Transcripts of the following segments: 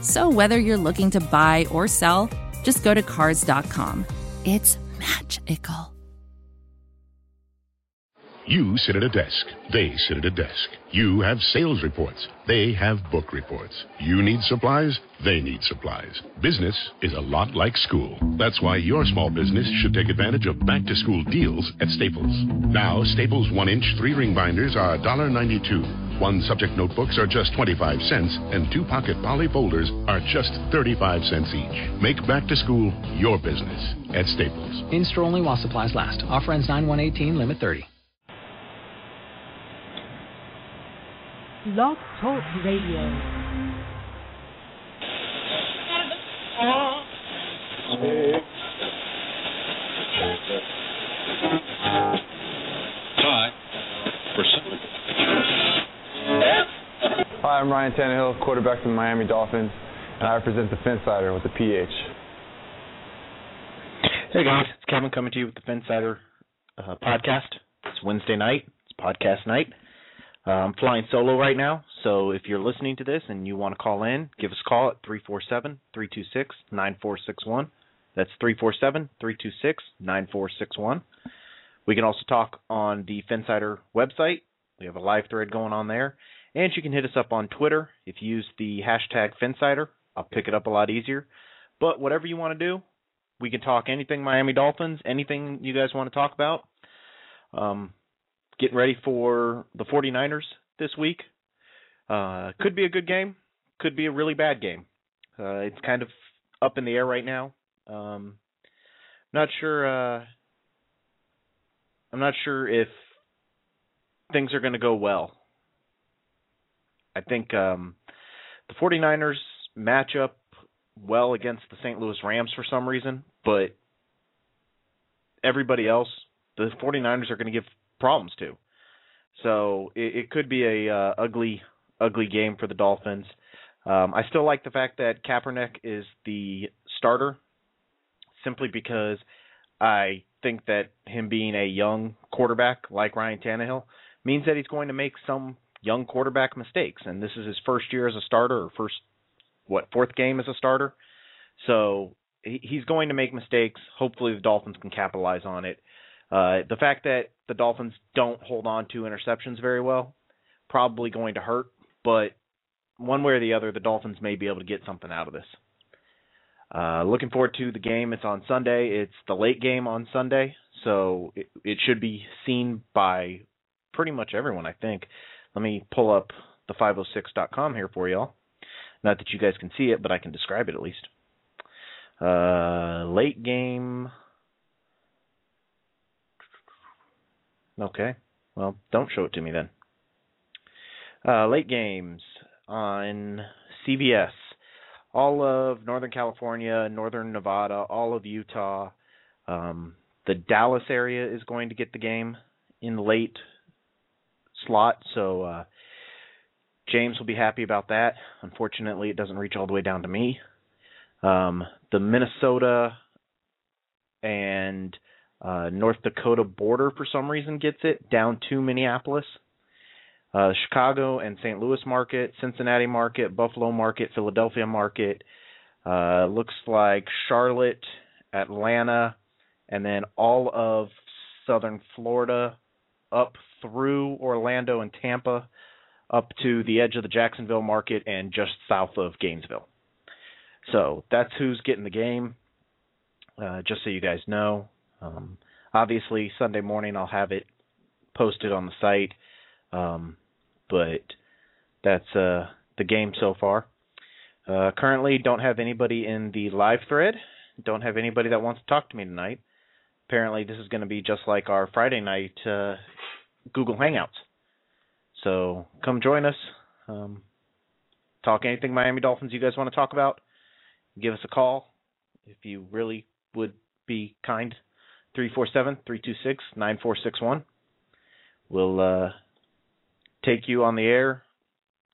So whether you're looking to buy or sell, just go to Cars.com. It's magical. You sit at a desk. They sit at a desk. You have sales reports. They have book reports. You need supplies. They need supplies. Business is a lot like school. That's why your small business should take advantage of back to school deals at Staples. Now, Staples 1 inch 3 ring binders are $1.92. One subject notebooks are just 25 cents, and two pocket poly folders are just 35 cents each. Make back to school your business at Staples. In store only while supplies last. Offer ends 9 118, limit 30. Blog Talk Radio. Hi, I'm Ryan Tannehill, quarterback for the Miami Dolphins, and I represent the Phinsider with the PH. Hey guys, it's Kevin coming to you with the Phinsider uh, podcast. It's Wednesday night. It's podcast night. Uh, I'm flying solo right now, so if you're listening to this and you want to call in, give us a call at 347-326-9461. That's 347-326-9461. We can also talk on the Phinsider website. We have a live thread going on there. And you can hit us up on Twitter. If you use the hashtag Phinsider, I'll pick it up a lot easier. But whatever you want to do, we can talk anything Miami Dolphins, anything you guys want to talk about. Um, getting ready for the 49ers this week. Uh, could be a good game, could be a really bad game. Uh, it's kind of up in the air right now. Um, not sure. Uh, I'm not sure if things are going to go well. I think um, the 49ers match up well against the St. Louis Rams for some reason, but everybody else, the 49ers are going to give problems to. So it, it could be a uh, ugly, ugly game for the Dolphins. Um, I still like the fact that Kaepernick is the starter, simply because I think that him being a young quarterback like Ryan Tannehill means that he's going to make some young quarterback mistakes, and this is his first year as a starter, or first what fourth game as a starter. So he, he's going to make mistakes. Hopefully, the Dolphins can capitalize on it. Uh, the fact that the Dolphins don't hold on to interceptions very well probably going to hurt, but one way or the other, the Dolphins may be able to get something out of this. Uh, looking forward to the game. It's on Sunday. It's the late game on Sunday, so it, it should be seen by pretty much everyone, I think. Let me pull up the 506.com here for y'all. Not that you guys can see it, but I can describe it at least. Uh, late game. Okay. Well, don't show it to me then. Uh, late games on CBS. All of Northern California, Northern Nevada, all of Utah. Um, the Dallas area is going to get the game in late slot, so uh, James will be happy about that. Unfortunately, it doesn't reach all the way down to me. Um, the Minnesota and uh, North Dakota border, for some reason, gets it down to Minneapolis. Uh, Chicago and St. Louis market, Cincinnati market, Buffalo market, Philadelphia market. Uh, looks like Charlotte, Atlanta, and then all of southern Florida up through Orlando and Tampa up to the edge of the Jacksonville market and just south of Gainesville. So that's who's getting the game. Uh, just so you guys know. Um, obviously, Sunday morning I'll have it posted on the site. Um, but that's uh, the game so far. Uh, currently, don't have anybody in the live thread. Don't have anybody that wants to talk to me tonight. Apparently, this is going to be just like our Friday night uh, Google Hangouts. So come join us. Um, talk anything Miami Dolphins you guys want to talk about. Give us a call if you really would be kind. 347 326 9461. We'll uh, take you on the air,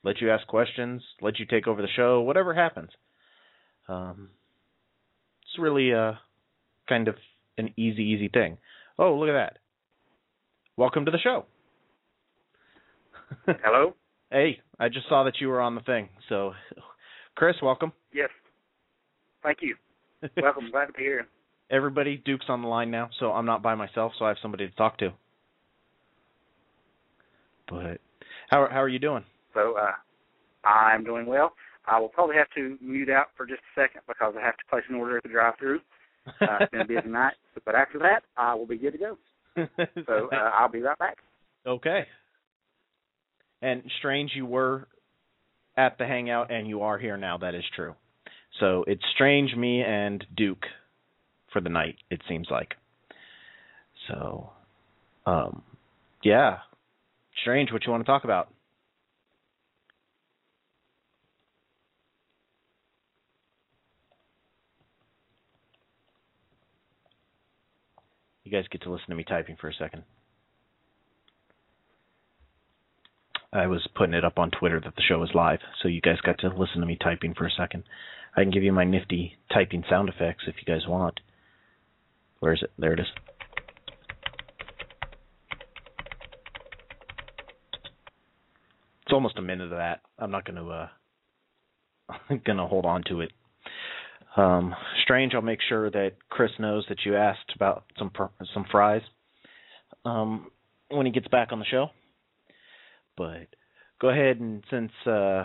let you ask questions, let you take over the show, whatever happens. Um, it's really uh, kind of an easy, easy thing. Oh, look at that. Welcome to the show. Hello? hey, I just saw that you were on the thing. So, Chris, welcome. Yes. Thank you. Welcome. Glad to be here. Everybody, Duke's on the line now, so I'm not by myself, so I have somebody to talk to. But how how are you doing? So uh, I'm doing well. I will probably have to mute out for just a second because I have to place an order at the drive-through. Uh, it's been a busy night, but after that, I will be good to go. So uh, I'll be right back. Okay. And strange, you were at the hangout, and you are here now. That is true. So it's strange, me and Duke for the night. It seems like. So, um, yeah, strange. What you want to talk about? You guys get to listen to me typing for a second. I was putting it up on Twitter that the show is live, so you guys got to listen to me typing for a second. I can give you my nifty typing sound effects if you guys want. Where is it? There it is. It's almost a minute of that. I'm not going to uh going to hold on to it. Um strange, I'll make sure that Chris knows that you asked about some some fries. Um when he gets back on the show. But go ahead and since uh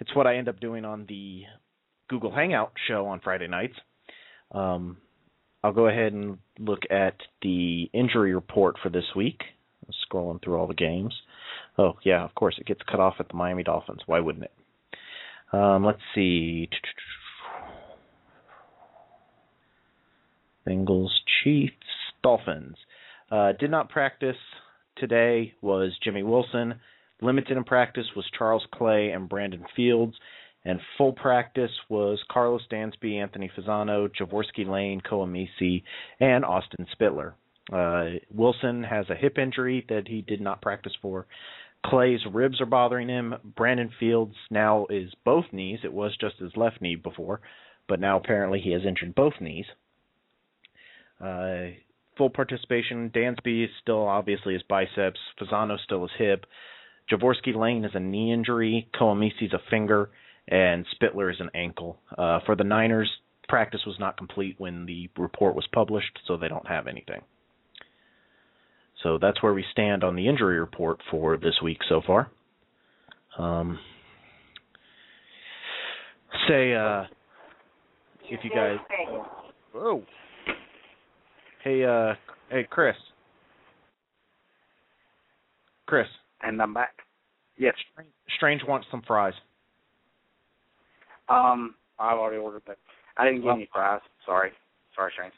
it's what I end up doing on the Google Hangout show on Friday nights. Um I'll go ahead and look at the injury report for this week. Scrolling through all the games. Oh yeah, of course it gets cut off at the Miami Dolphins. Why wouldn't it? Um, let's see. Bengals, Chiefs, Dolphins. Uh, did not practice today was Jimmy Wilson. Limited in practice was Charles Clay and Brandon Fields. And full practice was Carlos Dansby, Anthony Fasano, Jorvorskie Lane, Koa Misi, and Austin Spitler. Uh, Wilson has a hip injury that he did not practice for. Clay's ribs are bothering him. Brandon Fields now is both knees. It was just his left knee before, but now apparently he has injured both knees. Uh, full participation. Dansby is still obviously his biceps. Fasano still his hip. Jorvorskie Lane is a knee injury. Koa Misi's a finger, and Spitler is an ankle. Uh, for the Niners, practice was not complete when the report was published, so they don't have anything. So that's where we stand on the injury report for this week so far. Um, say uh if you guys Whoa. Hey uh hey Chris. Chris. And I'm back. Yes. Strange wants some fries. Um, I've already ordered that. I didn't get Well- any fries. Sorry, sorry, Strange.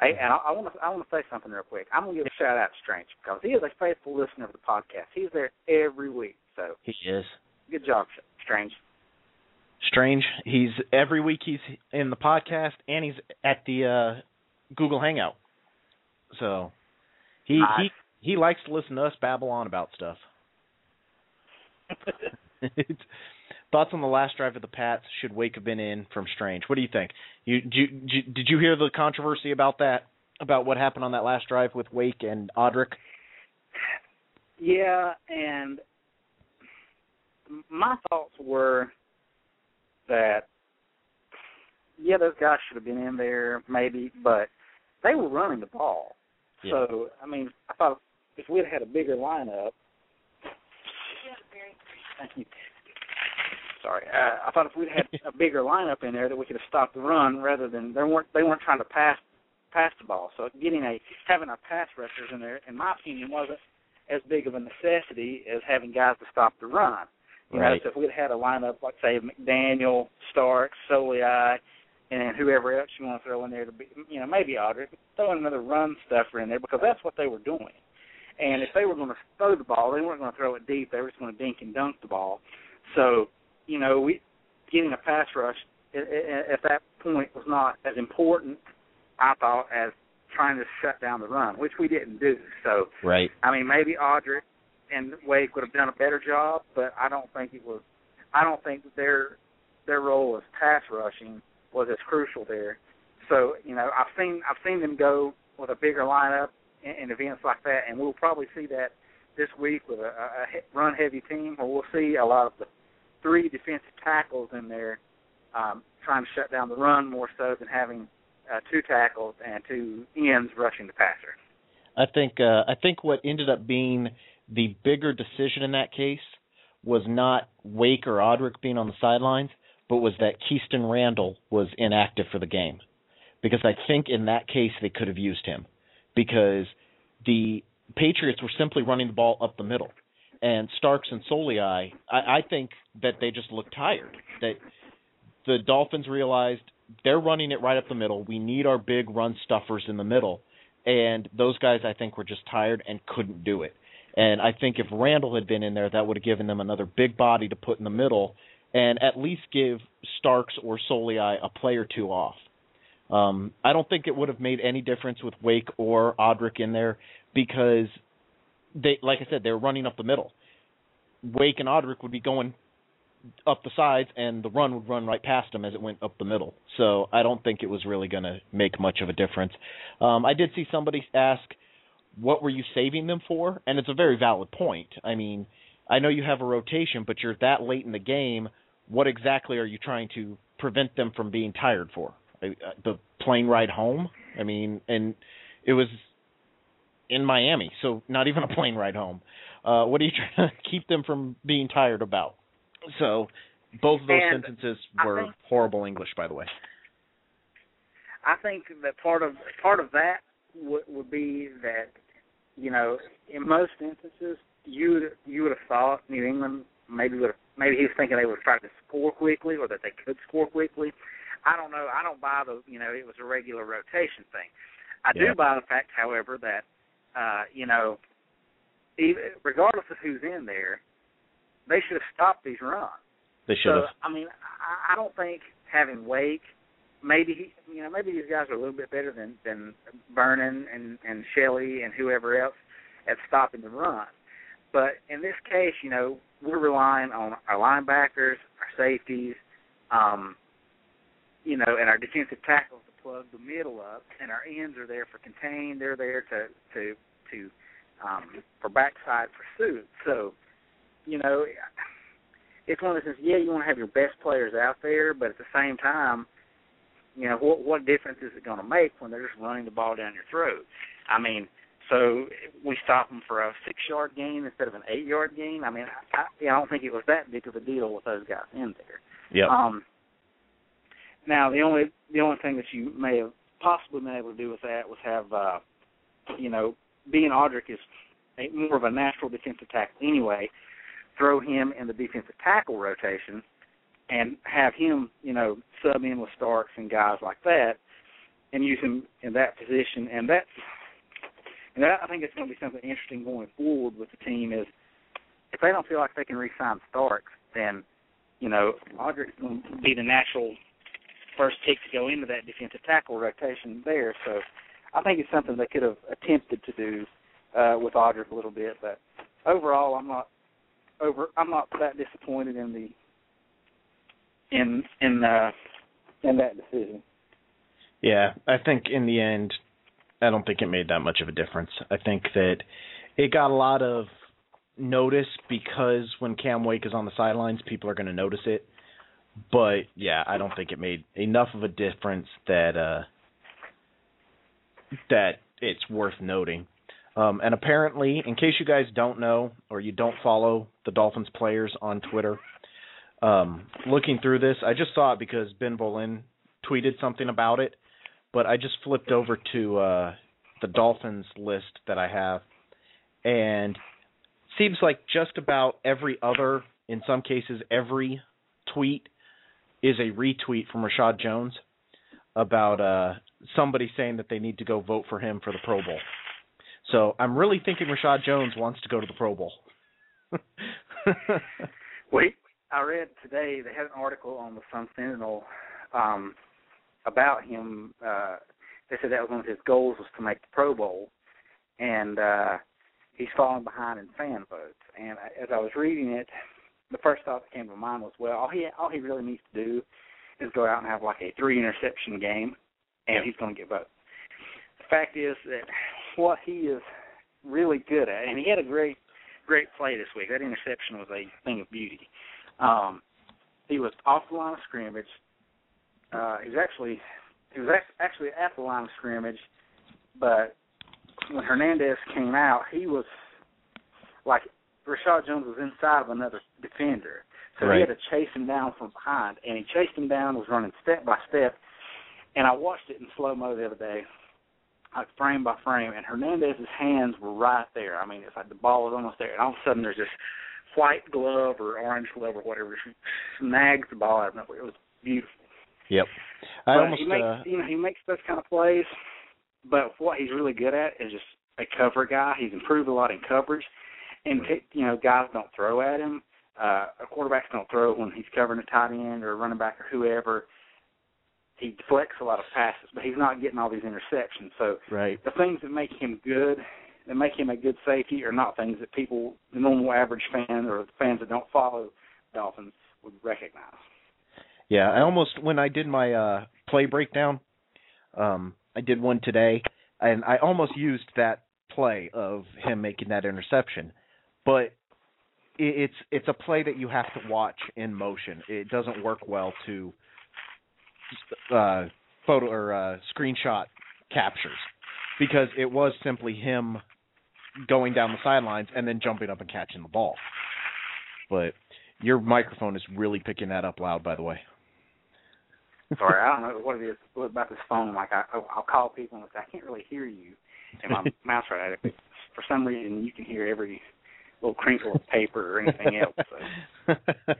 Hey, and I want to I want to say something real quick. I'm gonna give a shout out to Strange because he is a faithful listener of the podcast. He's there every week. So He is. good job, Strange. Strange. He's every week he's in the podcast and he's at the uh Google Hangout. So he Nice. he he likes to listen to us babble on about stuff. Thoughts on the last drive of the Pats? Should Wake have been in from Strange? What do you think? You did you, did you- did you hear the controversy about that? About what happened on that last drive with Wake and Odrick? Yeah, and my thoughts were that yeah, those guys should have been in there maybe, but they were running the ball. Yeah. So I mean, I thought if we'd had a bigger lineup. Thank you. Sorry, uh, I thought if we'd had a bigger lineup in there that we could have stopped the run rather than they weren't they weren't trying to pass pass the ball. So getting a having our pass rushers in there, in my opinion, wasn't as big of a necessity as having guys to stop the run. You know, Right. so if we'd had a lineup like say McDaniel, Starks, Soliai, and whoever else you want to throw in there to be, you know, maybe Odrick, throw another run stuffer in there because that's what they were doing. And if they were going to throw the ball, they weren't going to throw it deep. They were just going to dink and dunk the ball. So, you know, we getting a pass rush at, at, at that point was not as important, I thought, as trying to shut down the run, which we didn't do. So, Right. I mean, maybe Odrick and Wake would have done a better job, but I don't think it was. I don't think their their role as pass rushing was as crucial there. So you know, I've seen I've seen them go with a bigger lineup in, in events like that, and we'll probably see that this week with a, a run heavy team, where we'll see a lot of the three defensive tackles in there um, trying to shut down the run more so than having uh, two tackles and two ends rushing the passer. I think uh, I think what ended up being the bigger decision in that case was not Wake or Odrick being on the sidelines, but was that Kheeston Randall was inactive for the game. Because I think in that case they could have used him. Because the Patriots were simply running the ball up the middle. And Starks and Soliai, I, I think that they just looked tired. That the Dolphins realized they're running it right up the middle. We need our big run stuffers in the middle and those guys I think were just tired and couldn't do it. And I think if Randall had been in there, that would have given them another big body to put in the middle, and at least give Starks or Soliai a play or two off. Um, I don't think it would have made any difference with Wake or Odrick in there because they, like I said, they were running up the middle. Wake and Odrick would be going up the sides, and the run would run right past them as it went up the middle. So I don't think it was really going to make much of a difference. Um, I did see somebody ask, "What were you saving them for?" And it's a very valid point. I mean, I know you have a rotation, but you're that late in the game. What exactly are you trying to prevent them from being tired for? Uh, The plane ride home? I mean, and it was in Miami, so not even a plane ride home. Uh, what are you trying to keep them from being tired about? So both of those And sentences were think- horrible English, by the way. I think that part of part of that would would be that you know in most instances you would you would have thought New England maybe would have, maybe he was thinking they would try to score quickly or that they could score quickly. I don't know. I don't buy the you know it was a regular rotation thing. I Yeah. do buy the fact, however, that uh, you know even, regardless of who's in there, they should have stopped these runs. They should So have. I mean, I, I don't think having Wake, maybe he, you know, maybe these guys are a little bit better than than Vernon and and Shelby and whoever else at stopping the run. But in this case, you know, we're relying on our linebackers, our safeties, um, you know, and our defensive tackles to plug the middle up, and our ends are there for contain. They're there to to to um, for backside pursuit. So, you know, it's one of those things. Yeah, you want to have your best players out there, but at the same time, you know, what what difference is it going to make when they're just running the ball down your throat? I mean, so we stop them for a six-yard gain instead of an eight-yard gain. I mean, I, I, don't think it was that big of a deal with those guys in there. Yep. Um, now the only the only thing that you may have possibly been able to do with that was have uh you know, being Odrick is a, more of a natural defensive tackle anyway, throw him in the defensive tackle rotation and have him, you know, sub in with Starks and guys like that and use him in that position and that's and I think it's going to be something interesting going forward with the team is if they don't feel like they can re-sign Starks, then you know Odrick's going to be the natural first pick to go into that defensive tackle rotation there. So I think it's something they could have attempted to do uh, with Audric a little bit, but overall, I'm not over. I'm not that disappointed in the in in uh, in that decision. Yeah, I think in the end, I don't think it made that much of a difference. I think that it got a lot of notice because when Cam Wake is on the sidelines, people are going to notice it. But yeah, I don't think it made enough of a difference that uh that it's worth noting. Um, and apparently, in case you guys don't know or you don't follow the Dolphins players on Twitter, um, looking through this, I just saw it because Ben Volin tweeted something about it. But I just flipped over to uh, the Dolphins list that I have, and seems like just about every other, in some cases, every tweet is a retweet from Reshad Jones about uh, somebody saying that they need to go vote for him for the Pro Bowl. So I'm really thinking Reshad Jones wants to go to the Pro Bowl. Wait, I read today they had an article on the Sun Sentinel um, about him. Uh, they said that was one of his goals was to make the Pro Bowl, and uh, he's falling behind in fan votes. And as I was reading it, the first thought that came to mind was, well, all he all he really needs to do is go out and have like a three interception game, and he's going to get votes. The fact is that what he is really good at, and he had a great great play this week. That interception was a thing of beauty. Um, he was off the line of scrimmage. Uh, he was actually he was actually at the line of scrimmage, but when Hernandez came out, he was like Reshad Jones was inside of another defender. So right. he had to chase him down from behind, and he chased him down, was running step by step. And I watched it in slow mo the other day, like frame by frame, and Hernandez's hands were right there. I mean, it's like the ball was almost there, and all of a sudden there's this white glove or orange glove or whatever snags the ball out of nowhere. It was beautiful. Yep. I but almost he makes uh, you know he makes those kind of plays, but what he's really good at is just a cover guy. He's improved a lot in coverage, and you know guys don't throw at him. Uh, quarterbacks don't throw when he's covering a tight end or a running back or whoever. He deflects a lot of passes, but he's not getting all these interceptions. So right. the things that make him good, that make him a good safety, are not things that people, the normal average fan or fans that don't follow Dolphins, would recognize. Yeah, I almost when I did my uh play breakdown, um, I did one today, and I almost used that play of him making that interception, but it's it's a play that you have to watch in motion. It doesn't work well to uh, photo or uh, screenshot captures because it was simply him going down the sidelines and then jumping up and catching the ball. But your microphone is really picking that up loud, by the way. Sorry, I don't know what it is about this phone. Like I, I'll call people and say I can't really hear you, and my mouse right at it. But for some reason, you can hear every little crinkle of paper or anything else. So.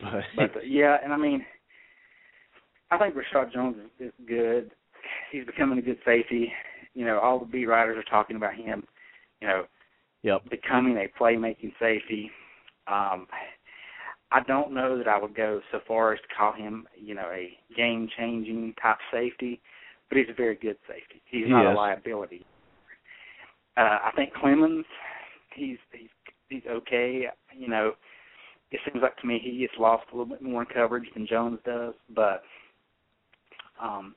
but, but uh, yeah, and I mean, I think Reshad Jones is, is good. He's becoming a good safety. You know, all the beat writers are talking about him. You know, yep. becoming a playmaking safety. Um, I don't know that I would go so far as to call him, you know, a game-changing type safety, but he's a very good safety. He's he not is. a liability. Uh, I think Clemons, he's he's he's okay. You know, it seems like to me he gets lost a little bit more in coverage than Jones does, but um,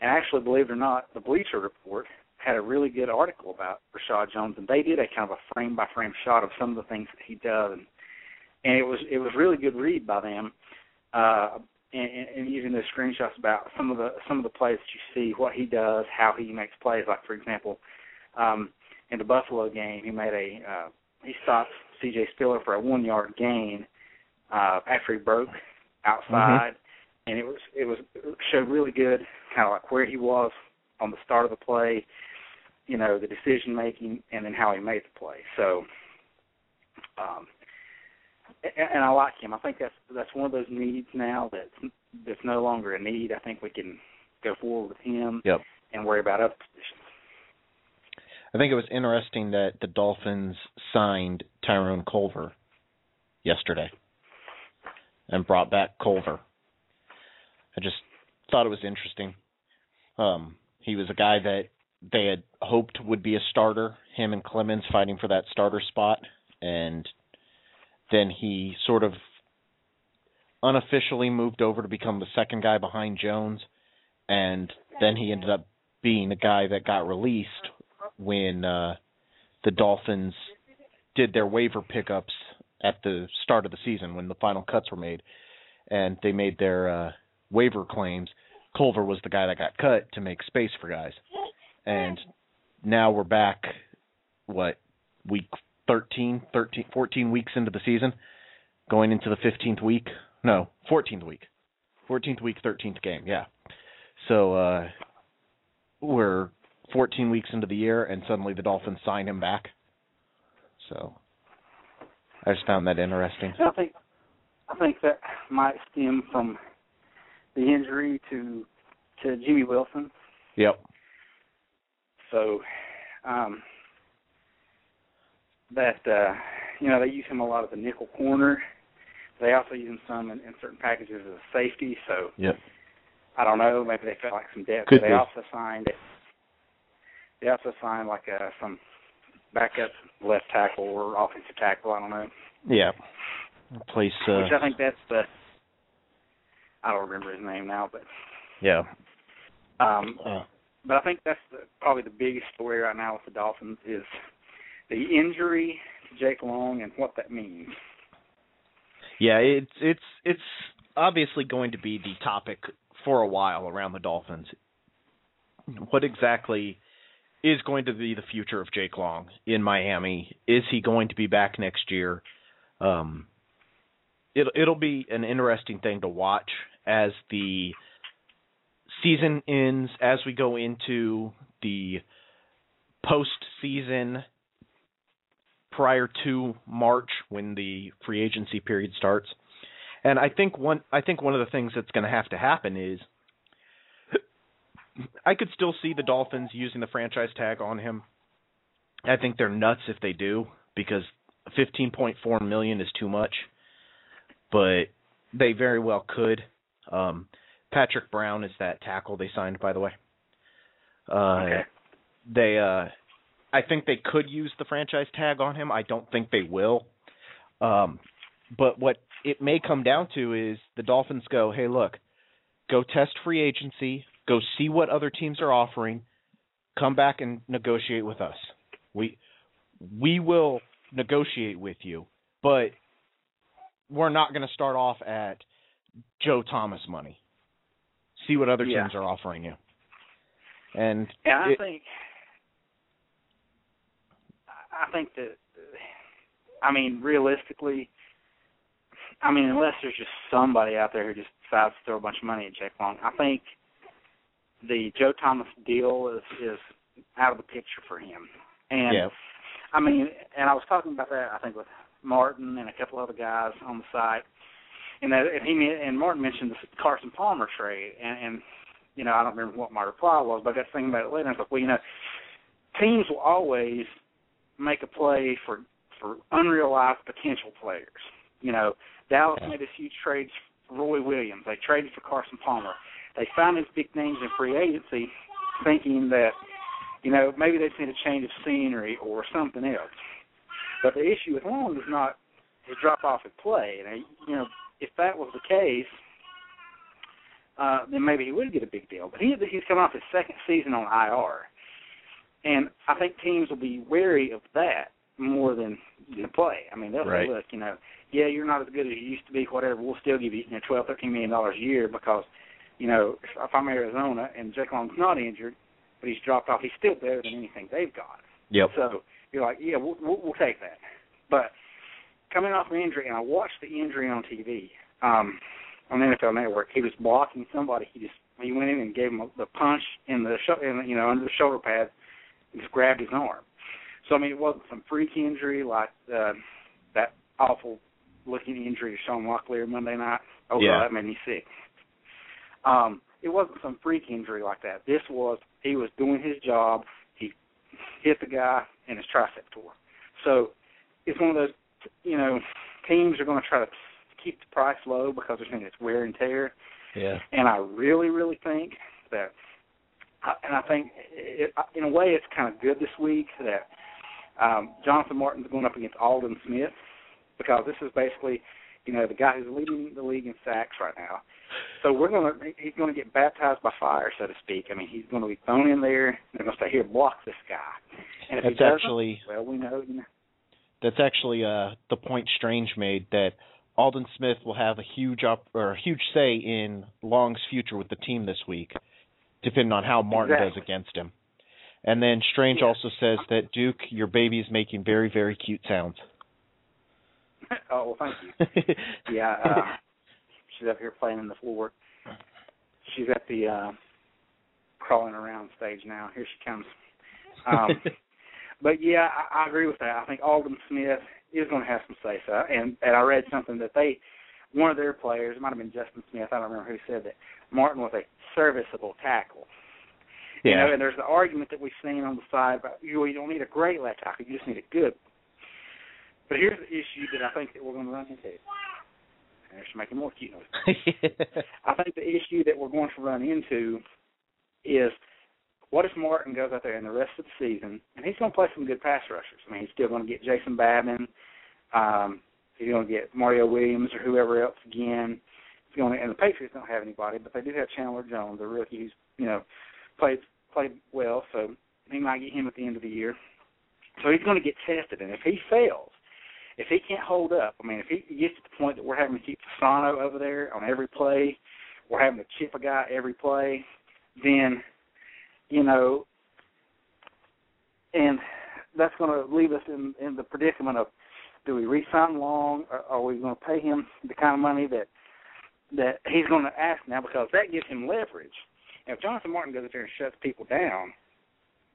and actually, believe it or not, the Bleacher Report had a really good article about Reshad Jones, and they did a kind of a frame by frame shot of some of the things that he does, and and it was it was really good read by them, uh, and, and using those screenshots about some of the some of the plays that you see, what he does, how he makes plays. Like for example, um, in the Buffalo game, he made a uh, he stopped C.J. Spiller for a one yard gain uh, after he broke outside, and it was it was it showed really good, kind of like where he was on the start of the play, you know, the decision making, and then how he made the play. So, um, and, I like him. I think that's that's one of those needs now that's that's no longer a need. I think we can go forward with him Yep. and worry about other positions. I think it was interesting that the Dolphins signed Tyrone Culver yesterday and brought back Culver. I just thought it was interesting. Um, he was a guy that they had hoped would be a starter, him and Clemons fighting for that starter spot, and then he sort of unofficially moved over to become the second guy behind Jones, and then he ended up being a guy that got released when uh, the Dolphins did their waiver pickups at the start of the season when the final cuts were made, and they made their uh, waiver claims. Culver was the guy that got cut to make space for guys, and now we're back. What week 13, 13, 14 weeks into the season, going into the 15th week. No, 14th week. 14th week, 13th game. Yeah. So uh we're 14 weeks into the year, and suddenly the Dolphins sign him back. So I just found that interesting. I think I think that might stem from the injury to to Jimmy Wilson. Yep. So um that uh you know, they use him a lot as a nickel corner. They also use him some in, in certain packages as a safety, so Yep. I don't know, maybe they felt like some depth. Could they be. also signed they also signed like uh some backup left tackle or offensive tackle, I don't know. Yeah. Place. Uh, Which I think that's the I don't remember his name now, but yeah. um Uh, but I think that's the, probably the biggest story right now with the Dolphins is the injury to Jake Long and what that means. yeah. It's it's it's obviously going to be the topic for a while around the Dolphins. What exactly is going to be the future of Jake Long in Miami? Is he going to be back next year? Um, it'll it'll be an interesting thing to watch as the season ends, as we go into the postseason prior to March when the free agency period starts. And I think one I think one of the things that's going to have to happen is I could still see the Dolphins using the franchise tag on him. I think they're nuts if they do because 15.4 million is too much. But they very well could. Um Patrick Brown is that tackle they signed by the way. Uh Okay. they uh I think they could use the franchise tag on him. I don't think they will. Um but what it may come down to is the Dolphins go, "Hey, look, go test free agency, go see what other teams are offering, come back and negotiate with us. We we will negotiate with you, but we're not going to start off at Joe Thomas money. See what other Yeah. teams are offering you." And And I it- think I think that I mean realistically I mean unless there's just somebody out there who just decides to throw a bunch of money at Jake Long, I think the Joe Thomas deal is is out of the picture for him. And yeah, I mean, and I was talking about that I think with Martin and a couple other guys on the site, and that and he and Martin mentioned the Carson Palmer trade, and, and you know I don't remember what my reply was, but I got thinking about it later. And I was like, well, you know, teams will always make a play for for unrealized potential players. You know, Dallas Yeah. made this huge trades for Roy Williams. They traded for Carson Palmer. They found these big names in free agency, thinking that you know maybe they need a change of scenery or something else. But the issue with Long is not his drop off at play. And you know, if that was the case, uh, then maybe he would get a big deal. But he he's coming off his second season on IR, and I think teams will be wary of that more than the play. I mean, they'll Right. say, look, you know, yeah, you're not as good as you used to be, whatever. We'll still give you, you know, twelve, thirteen million dollars a year because, you know, if, I'm Arizona and Jake Long's not injured, but he's dropped off, he's still better than anything they've got. yep, So you're like, yeah, we'll, we'll, we'll take that. But coming off an injury, and I watched the injury on TV. Um, on the NFL Network. He was blocking somebody. He just he went in and gave him a, the punch in the sh- in, you know under the shoulder pad, and just grabbed his arm. So I mean, it wasn't some freak injury like uh, that awful looking injury to Sean Locklear Monday night. Oh Yeah. God, that made me sick. Um, it wasn't some freak injury like that. This was he was doing his job. He hit the guy in his tricep tore. So it's one of those, you know, teams are going to try to keep the price low because they're saying it's wear and tear. Yeah. And I really, really think that, and I think it, in a way it's kind of good this week that um, Jonathan Martin's going up against Aldon Smith because this is basically, you know, the guy who's leading the league in sacks right now. So we're to, he's going to get baptized by fire, so to speak. I mean, he's going to be thrown in there. They're going to say, here, block this guy. And if That's he actually well, we know, you know, that's actually uh the point Strange made that Aldon Smith will have a huge up or a huge say in Long's future with the team this week, depending on how Martin Exactly. does against him. And then Strange Yeah. also says that Duke, your baby is making very very cute sounds. oh, well, thank you. Yeah, uh, she's up here playing in the floor. She's at the uh crawling around stage now. Here she comes. Um but yeah, I, I agree with that. I think Aldon Smith is going to have some say so. And and I read something that they one of their players, it might have been Justin Smith, I don't remember who said that Martin was a serviceable tackle. You know, and there's the argument that we've seen on the side about you, you don't need a great left tackle, you just need a good. But here's the issue that I think that we're going to run into. And they're making more cute noises. I think the issue that we're going to run into is what if Martin goes out there in the rest of the season and he's going to play some good pass rushers? I mean, he's still going to get Jason Babin. Um, he's going to get Mario Williams or whoever else again. He's going to, and the Patriots don't have anybody, but they do have Chandler Jones, a rookie who's you know played played well, so he might get him at the end of the year. So he's going to get tested, and if he fails, if he can't hold up, I mean, if he gets to the point that we're having to keep Fasano over there on every play, we're having to chip a guy every play, then, you know, and that's going to leave us in in the predicament of do we re-sign Long, or are we going to pay him the kind of money that that he's going to ask now because that gives him leverage. And if Jonathan Martin goes out there and shuts people down,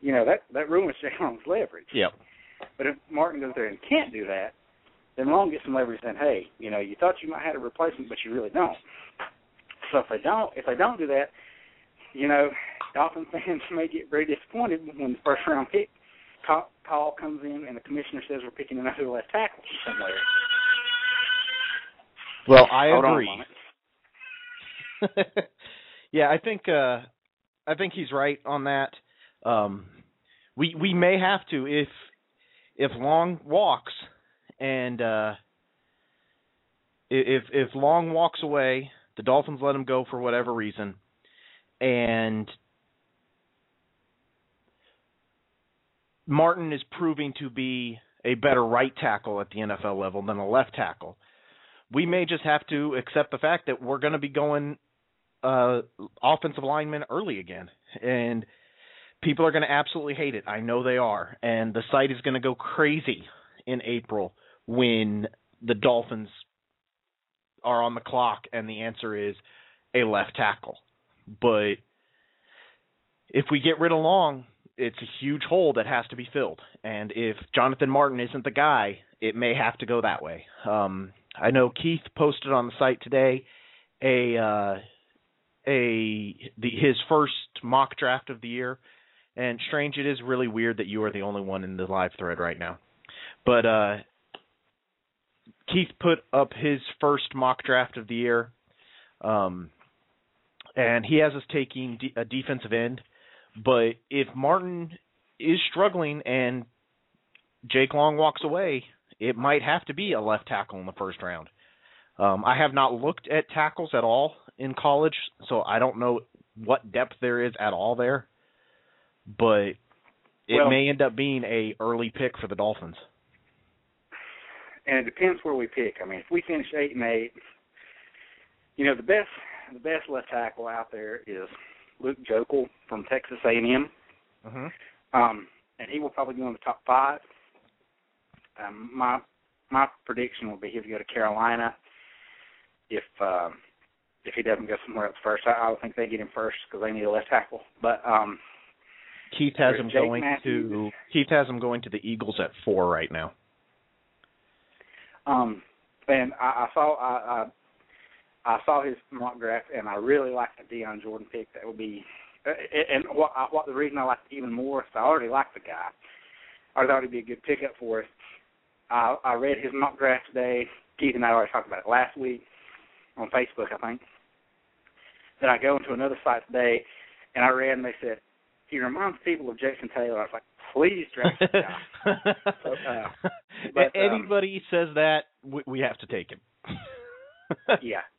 you know that that ruins Jalen's leverage. Yep. But if Martin goes there and can't do that, then Long gets some leverage. Saying, hey, you know, you thought you might have a replacement, but you really don't. So if they don't, if they don't do that, you know, Dolphin fans may get very disappointed when the first round pick call, call comes in and the commissioner says we're picking another left tackle somewhere. Well, I Hold agree. moment. yeah, I think uh I think he's right on that. Um we we may have to if if Long walks and uh if if Long walks away, the Dolphins let him go for whatever reason and Martin is proving to be a better right tackle at the NFL level than a left tackle. We may just have to accept the fact that we're going to be going uh offensive linemen early again and people are going to absolutely hate it. I know they are. And the site is going to go crazy in April when the Dolphins are on the clock and the answer is a left tackle. But if we get rid of Long, it's a huge hole that has to be filled. And if Jonathan Martin isn't the guy, it may have to go that way. Um I know Keith posted on the site today a uh a the his first mock draft of the year. And strange, it is really weird that you are the only one in the live thread right now. But uh Keith put up his first mock draft of the year, um, and he has us taking de- a defensive end. But if Martin is struggling and Jake Long walks away, it might have to be a left tackle in the first round. Um, I have not looked at tackles at all in college, so I don't know what depth there is at all there. But it Well- may end up being a early pick for the Dolphins. and it depends where we pick. I mean, if we finish eight and eight, you know, the best the best left tackle out there is Luke Joeckel from Texas A and M. Mm-hmm. Um, and he will probably go in the top five. Um, my my prediction will be he'll go to Carolina. If uh, if he doesn't go somewhere else first. I, I would think they get him first because they need a left tackle. But um, Keith has him Jake going Matthews. to Keith has him going to the Eagles at four right now. Um, and I, I saw I, I saw his mock draft, and I really like the Dion Jordan pick. That would be, uh, and what I, what the reason I like it even more is I already like the guy. I thought he'd be a good pickup for us. I I read his mock draft today. Keith and I already talked about it last week on Facebook, I think. Then I go into another site today, and I read, and they said he reminds people of Jason Taylor. I was like, please draft this guy. So, uh, but, um, Anybody says that, we, we have to take him. yeah.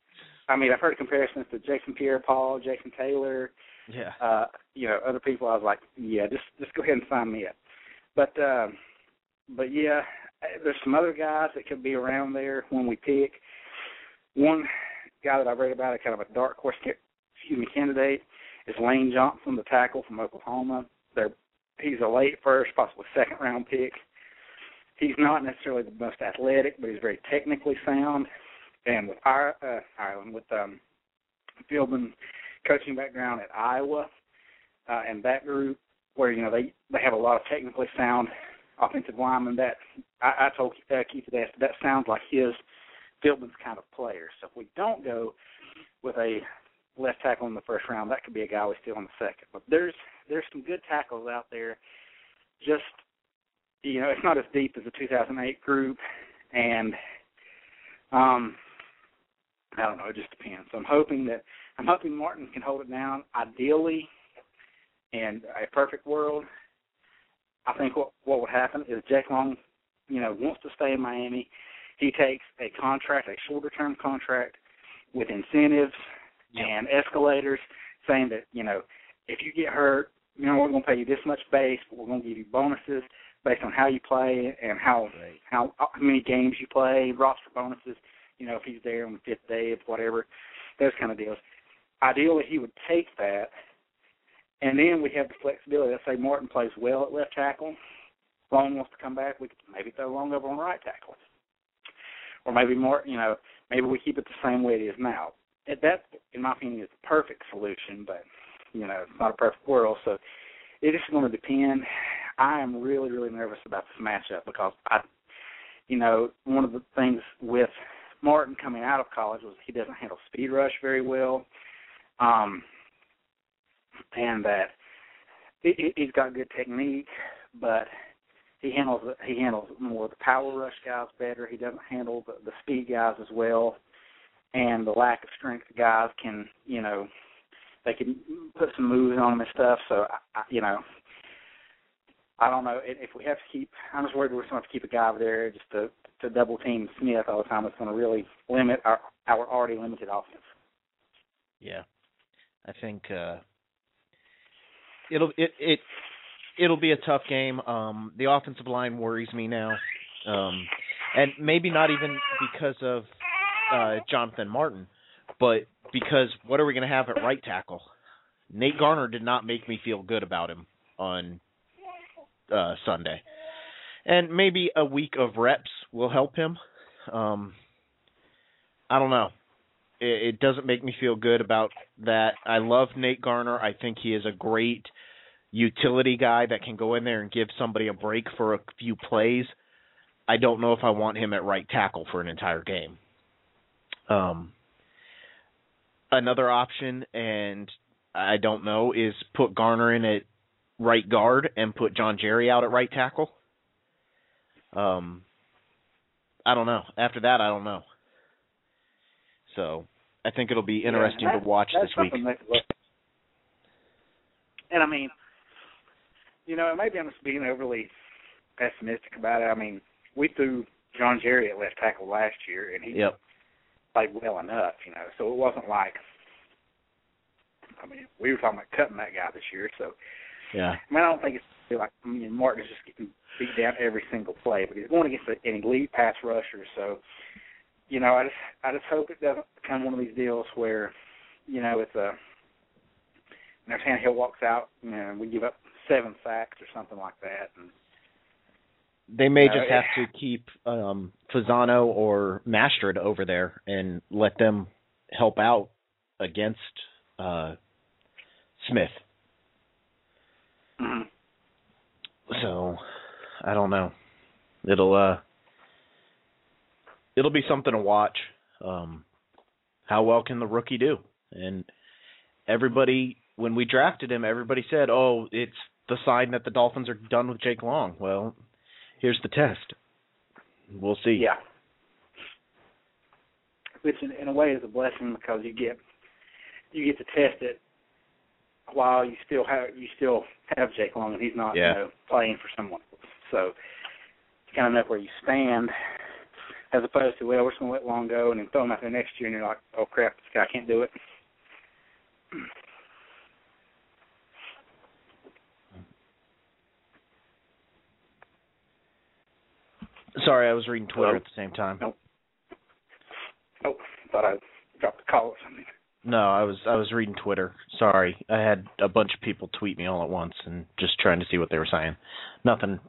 I mean, I've heard comparisons to Jason Pierre-Paul, Jason Taylor, yeah. uh, you know, other people. I was like, yeah, just just go ahead and sign me up. But um, but yeah, there's some other guys that could be around there when we pick. One guy that I read about, a kind of a dark horse, excuse me, candidate, is Lane Johnson, the tackle from Oklahoma. They're he's a late first, possibly second round pick. He's not necessarily the most athletic, but he's very technically sound. And with our uh, Ireland, with um, Philbin coaching background at Iowa, uh, and that group where you know they they have a lot of technically sound offensive linemen. That I, I told uh, Keith that that sounds like his Philbin's kind of player. So if we don't go with a left tackle in the first round, that could be a guy we steal in the second. But there's there's some good tackles out there. Just you know, it's not as deep as the 2008 group, and um, I don't know. It just depends. So I'm hoping that I'm hoping Martin can hold it down. Ideally, in a perfect world, I think what what would happen is Jake Long, you know, wants to stay in Miami. He takes a contract, a shorter term contract, with incentives and escalators, saying that you know, if you get hurt, you know, we're going to pay you this much base, but we're going to give you bonuses based on how you play and how Right. how how many games you play, roster bonuses. You know, if he's there on the fifth day of whatever, those kind of deals. Ideally, he would take that, and then we have the flexibility. Let's say Martin plays well at left tackle, Long wants to come back. We could maybe throw Long over on right tackle, or maybe more. You know, maybe we keep it the same way it is now. And That, in my opinion, is the perfect solution, but you know, it's not a perfect world. So it is going to depend. I am really, really nervous about this matchup because I, you know, one of the things with Martin coming out of college was he doesn't handle speed rush very well, um, and that he, he- he's got good technique, but he handles he handles more of the power rush guys better. He doesn't handle the, the speed guys as well, and the lack of strength guys can you know they can put some moves on him and stuff. So I, I, you know. I don't know if we have to keep. I'm just worried we're going to have to keep a guy over there just to to double team Smith all the time. It's going to really limit our our already limited offense. Yeah, I think uh, it'll it it it'll be a tough game. Um, the offensive line worries me now, um, and maybe not even because of uh, Jonathan Martin, but because what are we going to have at right tackle? Nate Garner did not make me feel good about him on uh, Sunday, and maybe a week of reps will help him. Um, I don't know it, it doesn't make me feel good about that. I love Nate Garner. I think he is a great utility guy that can go in there and give somebody a break for a few plays. I don't know if I want him at right tackle for an entire game. Um, another option, and I don't know, is put Garner in at right guard and put John Jerry out at right tackle. Um, I don't know. After that, I don't know. So I think it'll be interesting Yeah, to watch this week. that- And I mean, you know, maybe I'm just being overly pessimistic about it. I mean, we threw John Jerry at left tackle last year, and he Yep. played well enough, you know. So it wasn't like, I mean, we were talking about cutting that guy this year. So Yeah. I mean, I don't think it's like I mean, Martin is just getting beat down every single play, but he's going against an elite pass rusher. So, you know, I just I just hope it doesn't become one of these deals where, you know, it's a you know, Tannehill walks out, you know, we give up seven sacks or something like that, and They may No, just have to keep um Fasano or Mastrud over there and let them help out against uh, Smith. Mhm. So I don't know. It'll uh it'll be something to watch. Um how well can the rookie do? And everybody when we drafted him, everybody said, "Oh, it's the sign that the Dolphins are done with Jake Long." Well, here's the test. We'll see. Yeah. Which in, in a way is a blessing because you get you get to test it while you still have you still have Jake Long and he's not Yeah. you know playing for someone else. So you kind of know where you stand as opposed to well we're just gonna let Long go and then throw him out there next year and you're like oh crap this guy can't do it. Hmm. Sorry, I was reading Twitter Hello? at the same time. Nope. Oh, thought I dropped the call or something. No, I was I was reading Twitter. Sorry, I had a bunch of people tweet me all at once and just trying to see what they were saying. Nothing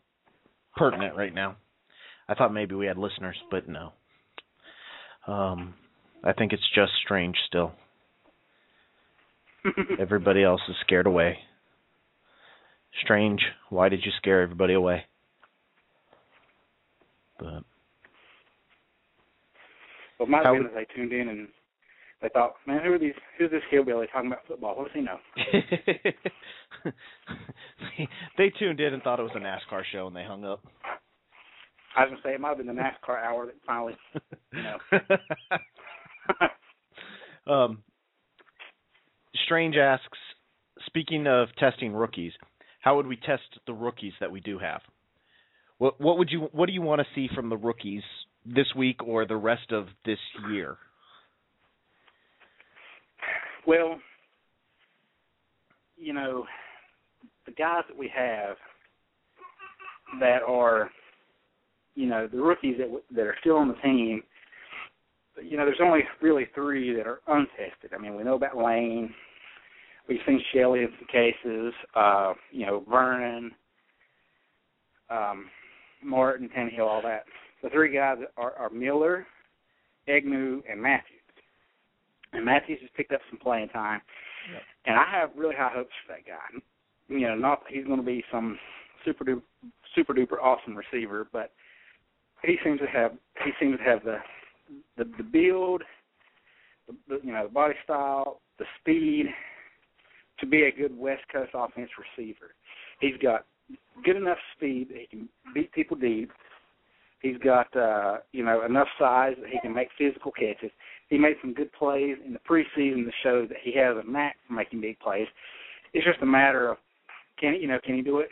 pertinent right now. I thought maybe we had listeners, but no. Um, I think it's just strange still. Everybody else is scared away. Strange. Why did you scare everybody away? But Well, my How that they tuned in and they thought, man, who are these? Who's this hillbilly talking about football? What does he know? they tuned in and thought it was a NASCAR show and they hung up. I was gonna say it might have been the NASCAR hour that finally, you know. um, Strange asks, speaking of testing rookies, how would we test the rookies that we do have? What what would you what do you want to see from the rookies this week or the rest of this year? Well, you know, the guys that we have that are, you know, the rookies that w- that are still on the team. You know, there's only really three that are untested. I mean, we know about Lane. We've seen Shelby in some cases. Uh, you know, Vernon, um, Martin, Tannehill, all that. The three guys are, are Miller, Egnew, and Matthews. And Matthews has picked up some playing time, Yep. and I have really high hopes for that guy. You know, not that he's going to be some super duper, super duper awesome receiver, but he seems to have he seems to have the the, the build, the, the you know the body style, the speed to be a good West Coast offense receiver. He's got good enough speed that he can beat people deep. He's got uh, you know enough size that he can make physical catches. He made some good plays in the preseason to show that he has a knack for making big plays. It's just a matter of can you know can he do it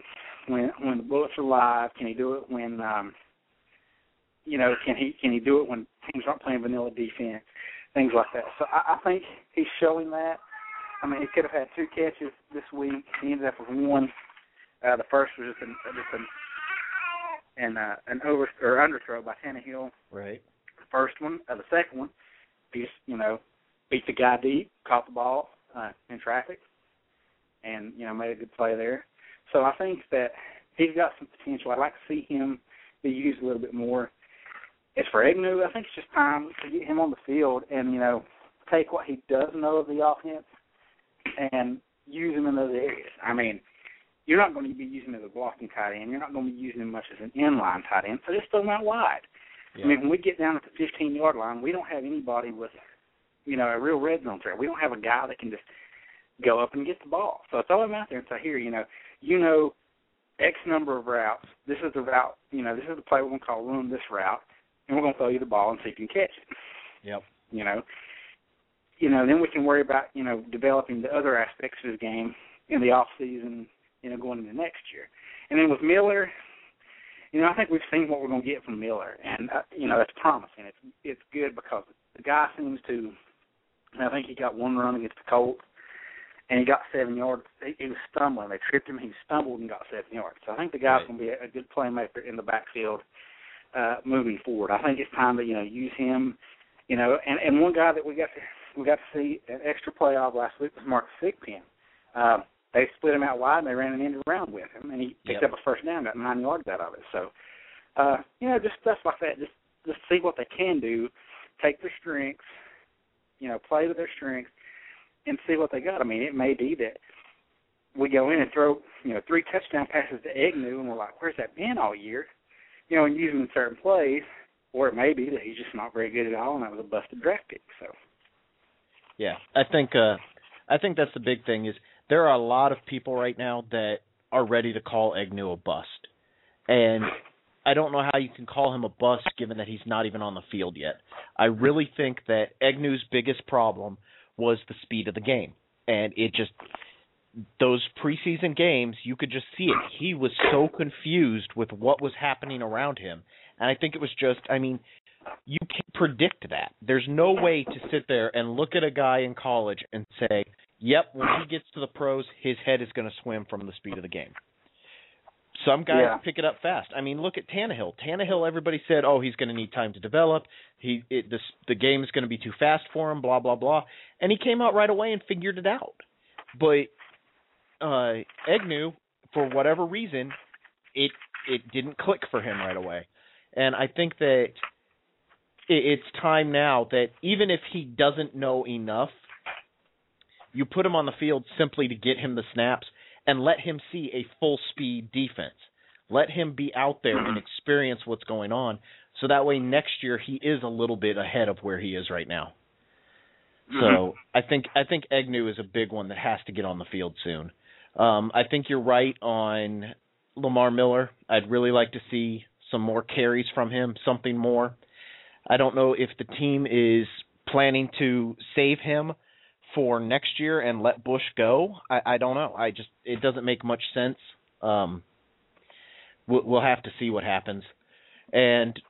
when when the bullets are live? Can he do it when um, you know can he can he do it when teams aren't playing vanilla defense? Things like that. So I, I think he's showing that. I mean, he could have had two catches this week. He ended up with one. Uh, the first was just an just an an uh, an over or underthrow by Tannehill. Right. The first one, uh, the second one, he you know beat the guy deep, caught the ball uh, in traffic, and you know made a good play there. So I think that he's got some potential. I'd like to see him be used a little bit more. As for Egnew, I think it's just time to get him on the field and you know take what he does know of the offense and use him in those areas. I mean, you're not going to be using him as a blocking tight end. You're not going to be using him much as an inline tight end. So just throw him out wide. Yeah. I mean, when we get down at the 15 yard line, we don't have anybody with, you know, a real red zone threat. We don't have a guy that can just go up and get the ball. So throw him out there and say, here, you know, you know, X number of routes. This is the route. You know, this is the play we're going to call run this route, and we're going to throw you the ball and see if you can catch it. Yep. You know, you know, then we can worry about you know developing the other aspects of his game in the off season. You know, going into next year. And then with Miller, you know, I think we've seen what we're going to get from Miller, and uh, you know that's promising. It's it's good because the guy seems to. And I think he got one run against the Colts, and he got seven yards. He, he was stumbling. They tripped him. He stumbled and got seven yards. So I think the guy's Right. going to be a, a good playmaker in the backfield uh, moving forward. I think it's time to you know use him. You know, and and one guy that we got to we got to see an extra play of last week was Marcus Thigpen. Um, they split him out wide and they ran an end around with him, and he picked Yep. up a first down, got nine yards out of it. So, uh, you know, just stuff like that. Just just see what they can do, take their strengths, you know, play to their strengths, and see what they got. I mean, it may be that we go in and throw you know three touchdown passes to Egnew, and we're like, where's that been all year? You know, and use him in certain plays, or it may be that he's just not very good at all, and that was a busted draft pick. So. Yeah, I think uh I think that's the big thing is there are a lot of people right now that are ready to call Egnew a bust. And I don't know how you can call him a bust given that he's not even on the field yet. I really think that Egnew's biggest problem was the speed of the game. And it just those preseason games, you could just see it. He was so confused with what was happening around him. And I think it was just I mean, you can't predict that. There's no way to sit there and look at a guy in college and say, "Yep, when he gets to the pros, his head is going to swim from the speed of the game." Some guys yeah. pick it up fast. I mean, look at Tannehill. Tannehill, everybody said, "Oh, he's going to need time to develop. He it, this the game is going to be too fast for him." Blah blah blah. And he came out right away and figured it out. But uh Egnew, for whatever reason, it it didn't click for him right away. And I think that it, it's time now that even if he doesn't know enough, you put him on the field simply to get him the snaps and let him see a full speed defense. Let him be out there and experience what's going on so that way next year he is a little bit ahead of where he is right now. So I think I think Egnew is a big one that has to get on the field soon. Um, I think you're right on Lamar Miller. I'd really like to see some more carries from him, something more. I don't know if the team is planning to save him for next year and let Bush go. I, I don't know. I just it doesn't make much sense. Um, we'll, we'll have to see what happens. And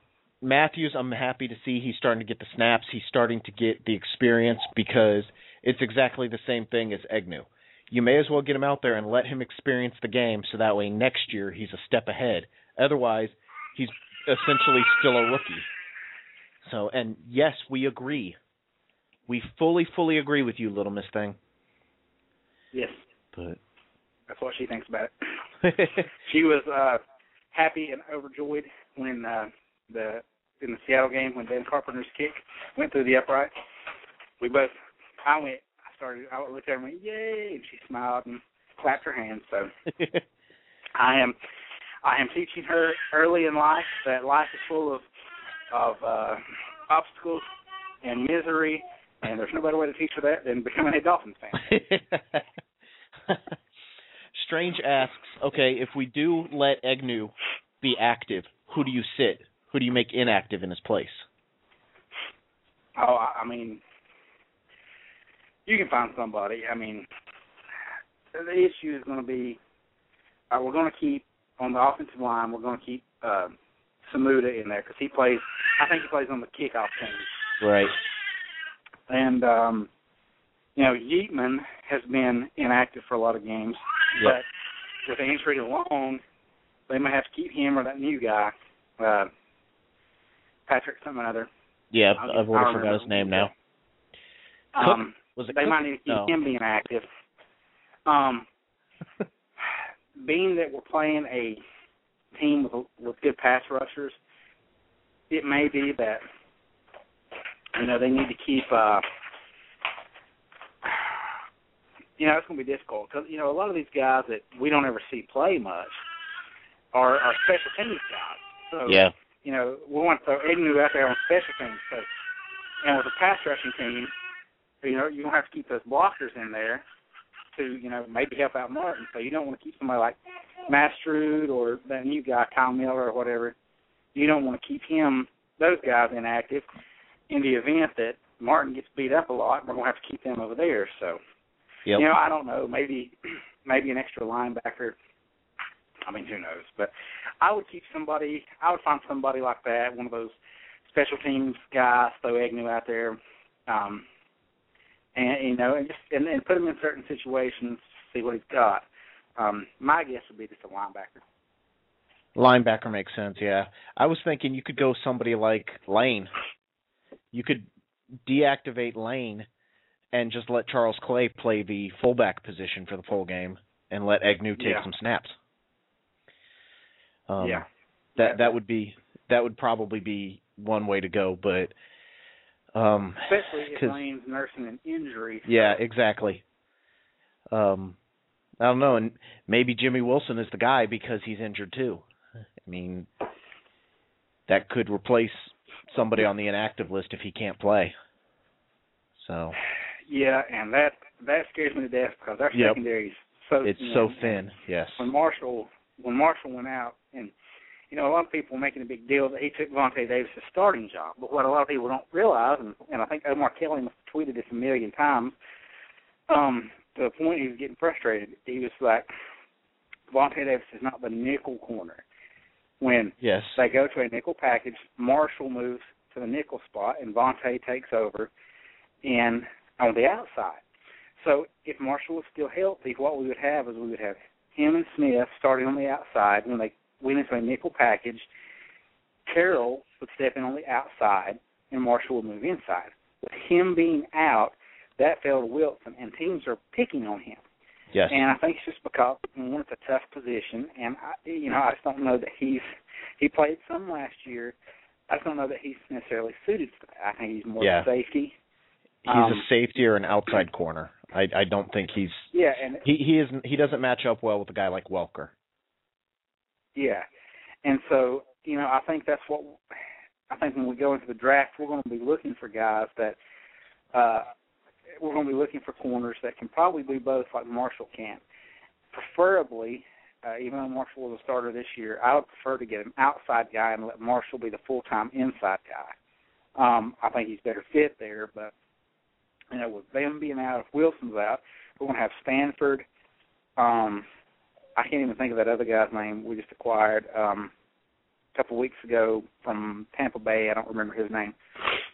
Matthews, I'm happy to see he's starting to get the snaps. He's starting to get the experience because it's exactly the same thing as Egnew. You may as well get him out there and let him experience the game so that way next year he's a step ahead. Otherwise, he's essentially still a rookie. So, and yes, we agree. We fully, fully agree with you, Little Miss Thing. Yes. But that's what she thinks about it. she was uh happy and overjoyed when uh the in the Seattle game when Ben Carpenter's kick went through the upright. We both I went I started I looked at her and went, Yay and she smiled and clapped her hands, so I am I am teaching her early in life that life is full of of uh, obstacles and misery, and there's no better way to teach her that than becoming a Dolphins fan. Strange asks, okay, if we do let Egnew be active, who do you sit? Who do you make inactive in his place? Oh, I mean, you can find somebody. I mean, the issue is going to be uh, we're going to keep on the offensive line. We're going to keep uh, Samuda in there because he plays. I think he plays on the kickoff team. Right. And um, you know, Yeatman has been inactive for a lot of games, Yep. but with injury alone, they might have to keep him or that new guy, uh, Patrick something or other. Yeah, I've already forgot his name now. Um, Was it they Cook? might need to keep No. him being active. Um, being that we're playing a team with with good pass rushers, it may be that you know they need to keep. uh You know, it's going to be difficult because you know a lot of these guys that we don't ever see play much are are special teams guys. So Yeah. you know, we want to throw Egnew out there on special teams. So, and with a pass rushing team, you know, you're gonna have to keep those blockers in there to, you know, maybe help out Martin. So you don't want to keep somebody like Mastrud or that new guy Kyle Miller or whatever. You don't want to keep him, those guys inactive, in the event that Martin gets beat up a lot. We're gonna have to keep them over there. So, Yep. you know, I don't know. Maybe, maybe an extra linebacker. I mean, who knows? But I would keep somebody. I would find somebody like that, one of those special teams guys, throw Egnew out there, um, and you know, and just and, and put him in certain situations, see what he's got. Um, my guess would be just a linebacker. Linebacker makes sense, yeah. I was thinking you could go somebody like Lane. You could deactivate Lane and just let Charles Clay play the fullback position for the full game and let Egnew take Yeah. some snaps. Um, yeah, that that would be that would probably be one way to go, but Um, especially if Lane's nursing an injury. Yeah, exactly. Um, I don't know, and maybe Jimmy Wilson is the guy because he's injured too. I mean, that could replace somebody on the inactive list if he can't play. So Yeah, and that that scares me to death because our Yep. secondary is so it's thin. so thin. Yes. When Marshall when Marshall went out, and you know a lot of people were making a big deal that he took Vontae Davis' starting job, but what a lot of people don't realize, and, and I think Omar Kelly must have tweeted this a million times, um, to the point he was getting frustrated. He was like, Vontae Davis is not the nickel corner. When Yes. they go to a nickel package. Marshall moves to the nickel spot, and Vontae takes over and on the outside. So if Marshall was still healthy, what we would have is we would have him and Smith starting on the outside when they went into a nickel package. Carroll would step in on the outside, and Marshall would move inside. With him being out, that fell to Wilson, and teams are picking on him. Yes. And I think it's just because one, it's a tough position, and I, you know I just don't know that he's he played some last year. I just don't know that he's necessarily suited for that. I think he's more Yeah. safety. He's um, a safety or an outside corner. I I don't think he's Yeah, and he he isn't he doesn't match up well with a guy like Welker. yeah, and so you know I think that's what I think when we go into the draft, we're going to be looking for guys that uh we're going to be looking for corners that can probably do both, like Marshall can. Preferably, uh, even though Marshall was a starter this year, I would prefer to get an outside guy and let Marshall be the full-time inside guy. Um, I think he's better fit there, but you know, with them being out, if Wilson's out, we're going to have Stanford. Um, I can't even think of that other guy's name we just acquired um, a couple weeks ago from Tampa Bay. I don't remember his name.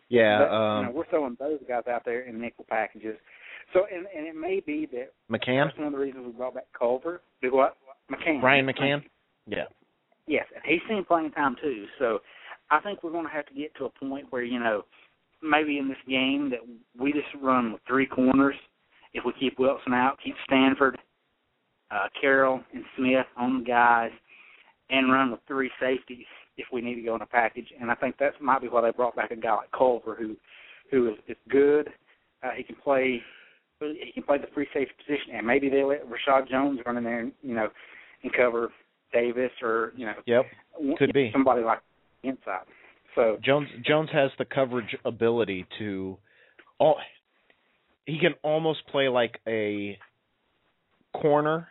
Yeah, But, um you know, we're throwing those guys out there in nickel packages. So, and, and it may be that McCann? that's one of the reasons we brought back Culver. Do what? McCann. Bryan McCann? Yeah. Yes, and he's seen playing time too. So, I think we're going to have to get to a point where you know, maybe in this game that we just run with three corners. If we keep Wilson out, keep Stanford, uh, Carroll, and Smith on the guys, and run with three safeties if we need to go in a package. And I think that might be why they brought back a guy like Culver, who who is, is good. Uh, he can play. He can play the free safety position, and maybe they let Reshad Jones run in there, and you know, and cover Davis or you know, Yep. Could be. somebody like inside. So Jones Jones has the coverage ability to all he can almost play like a corner.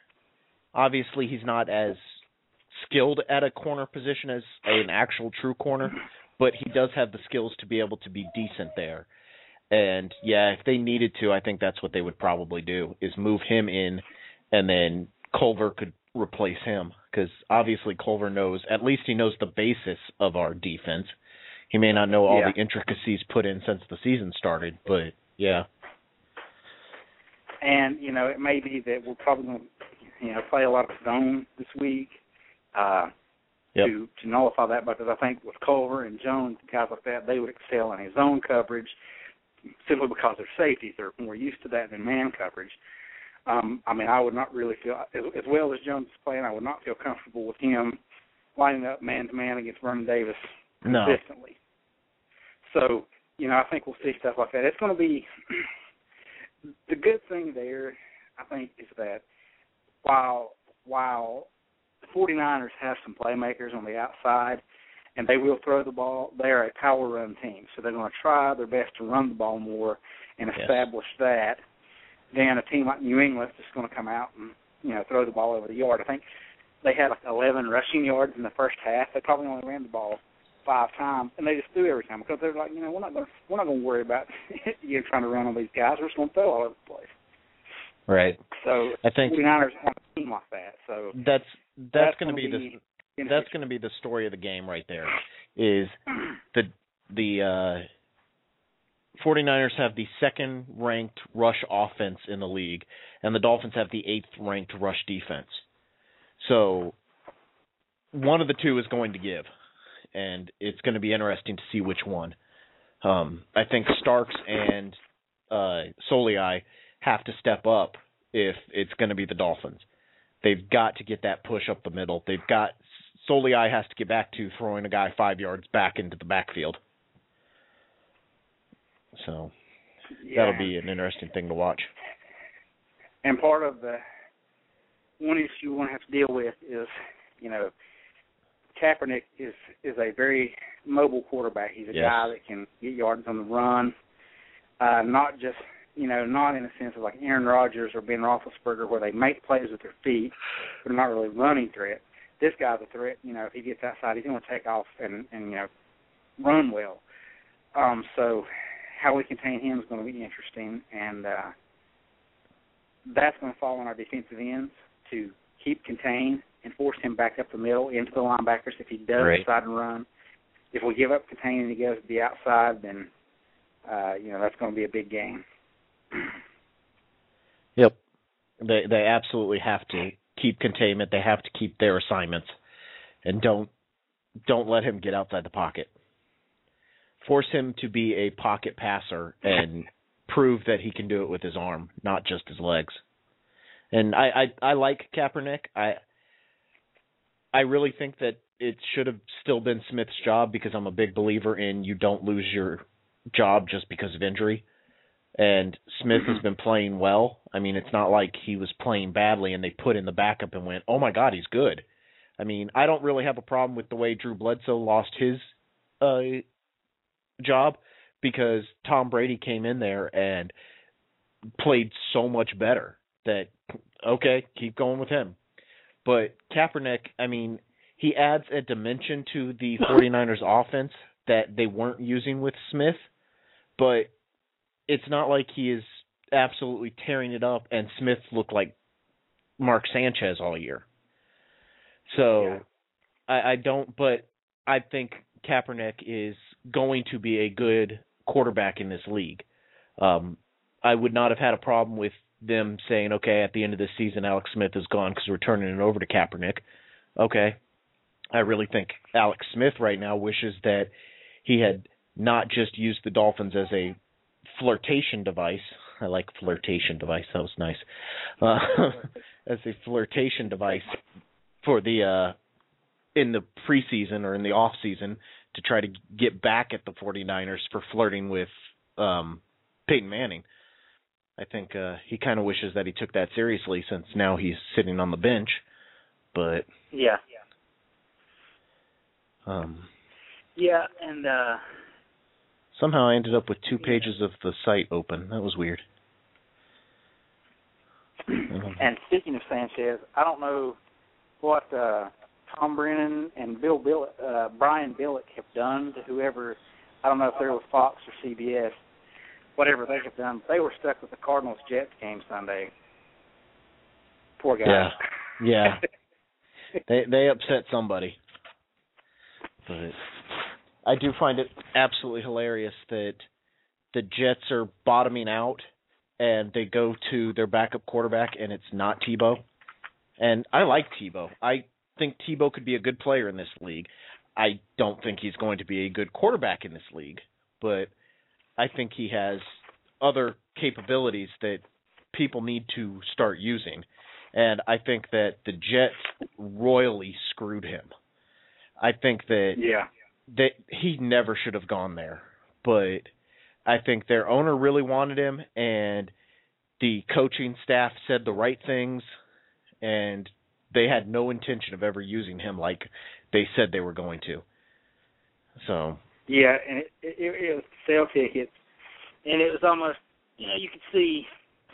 Obviously he's not as skilled at a corner position as an actual true corner, but he does have the skills to be able to be decent there. And yeah, if they needed to, I think that's what they would probably do is move him in and then Culver could replace him because obviously Culver knows at least he knows the basis of our defense. He may not know all Yeah. the intricacies put in since the season started, but yeah. and you know, it may be that we're probably going to, you know, play a lot of zone this week uh, Yep. to to nullify that. Because I think with Culver and Jones, guys like that, they would excel in a zone coverage simply because they're safeties. They're more used to that than man coverage. Um, I mean, I would not really feel as, as well as Jones is playing. I would not feel comfortable with him lining up man to man against Vernon Davis No. consistently. So, you know, I think we'll see stuff like that. It's going to be the good thing there. I think is that while while 49ers have some playmakers on the outside, and they will throw the ball, they are a power run team. So they're going to try their best to run the ball more and Yes. establish that. Then a team like New England is just going to come out and you know throw the ball over the yard. I think they had like 11 rushing yards in the first half. They probably only ran the ball five times, and they just threw every time because they're like, you know, we're not going to we're not going to worry about you know, trying to run on these guys. We're just going to throw all over the place. Right. So I think 49ers have a team like that. So that's that's, going to gonna be the that's going to be the story of the game right there is the the uh 49ers have the second ranked rush offense in the league and the Dolphins have the 8th ranked rush defense. So one of the two is going to give and it's going to be interesting to see which one. Um I think Starks and uh Soliai have to step up if it's going to be the Dolphins. They've got to get that push up the middle. They've got Soliai has to get back to throwing a guy five yards back into the backfield. So yeah. that'll be an interesting thing to watch. And part of the one issue we want to have to deal with is, you know, Kaepernick is is a very mobile quarterback. He's a Yes. guy that can get yards on the run, uh, not just you know, not in a sense of like Aaron Rodgers or Ben Roethlisberger where they make plays with their feet, but are not really running threat. This guy's a threat. You know, if he gets outside, he's going to take off and and you know, run well. Um, so how we contain him is going to be interesting, and uh, that's going to fall on our defensive ends to keep contained and force him back up the middle into the linebackers if he does Right. decide to run. If we give up containing and he goes to the outside, then uh, you know that's going to be a big game. Yep. They they absolutely have to keep containment. They have to keep their assignments, and don't don't let him get outside the pocket. Force him to be a pocket passer and prove that he can do it with his arm, not just his legs. And I I, I like Kaepernick. I I really think that it should have still been Smith's job because I'm a big believer in you don't lose your job just because of injury and Smith has been playing well. I mean, it's not like he was playing badly and they put in the backup and went, "Oh my God, he's good." I mean, I don't really have a problem with the way Drew Bledsoe lost his uh, job because Tom Brady came in there and played so much better that okay, keep going with him. But Kaepernick, I mean, he adds a dimension to the 49ers offense that they weren't using with Smith, but it's not like he is absolutely tearing it up and Smith looked like Mark Sanchez all year. So Yeah. I, I don't but I think Kaepernick is going to be a good quarterback in this league. Um I would not have had a problem with them saying, okay, at the end of this season, Alex Smith is gone because we're turning it over to Kaepernick. Okay. I really think Alex Smith right now wishes that he had not just used the Dolphins as a flirtation device. I like flirtation device. That was nice. Uh, as a flirtation device for the uh in the preseason or in the off season to try to get back at the 49ers for flirting with um Peyton Manning. I think uh he kind of wishes that he took that seriously since now he's sitting on the bench. But Yeah. um Yeah, and uh somehow I ended up with two pages of the site open. That was weird. And speaking of Sanchez, I don't know what uh Tom Brennan and Bill Bill uh Brian Billick have done to whoever I don't know if they're with Fox or CBS, whatever they have done. They were stuck with the Cardinals Jets game Sunday. Poor guys. Yeah. Yeah. they they upset somebody. But I do find it absolutely hilarious that the Jets are bottoming out and they go to their backup quarterback and it's not Tebow. And I like Tebow. I think Tebow could be a good player in this league. I don't think he's going to be a good quarterback in this league, but I think he has other capabilities that people need to start using. And I think that the Jets royally screwed him. I think that Yeah. That he never should have gone there. But I think their owner really wanted him and the coaching staff said the right things and they had no intention of ever using him like they said they were going to. So, Yeah, and it it, it was sale tickets, and it was almost you know you could see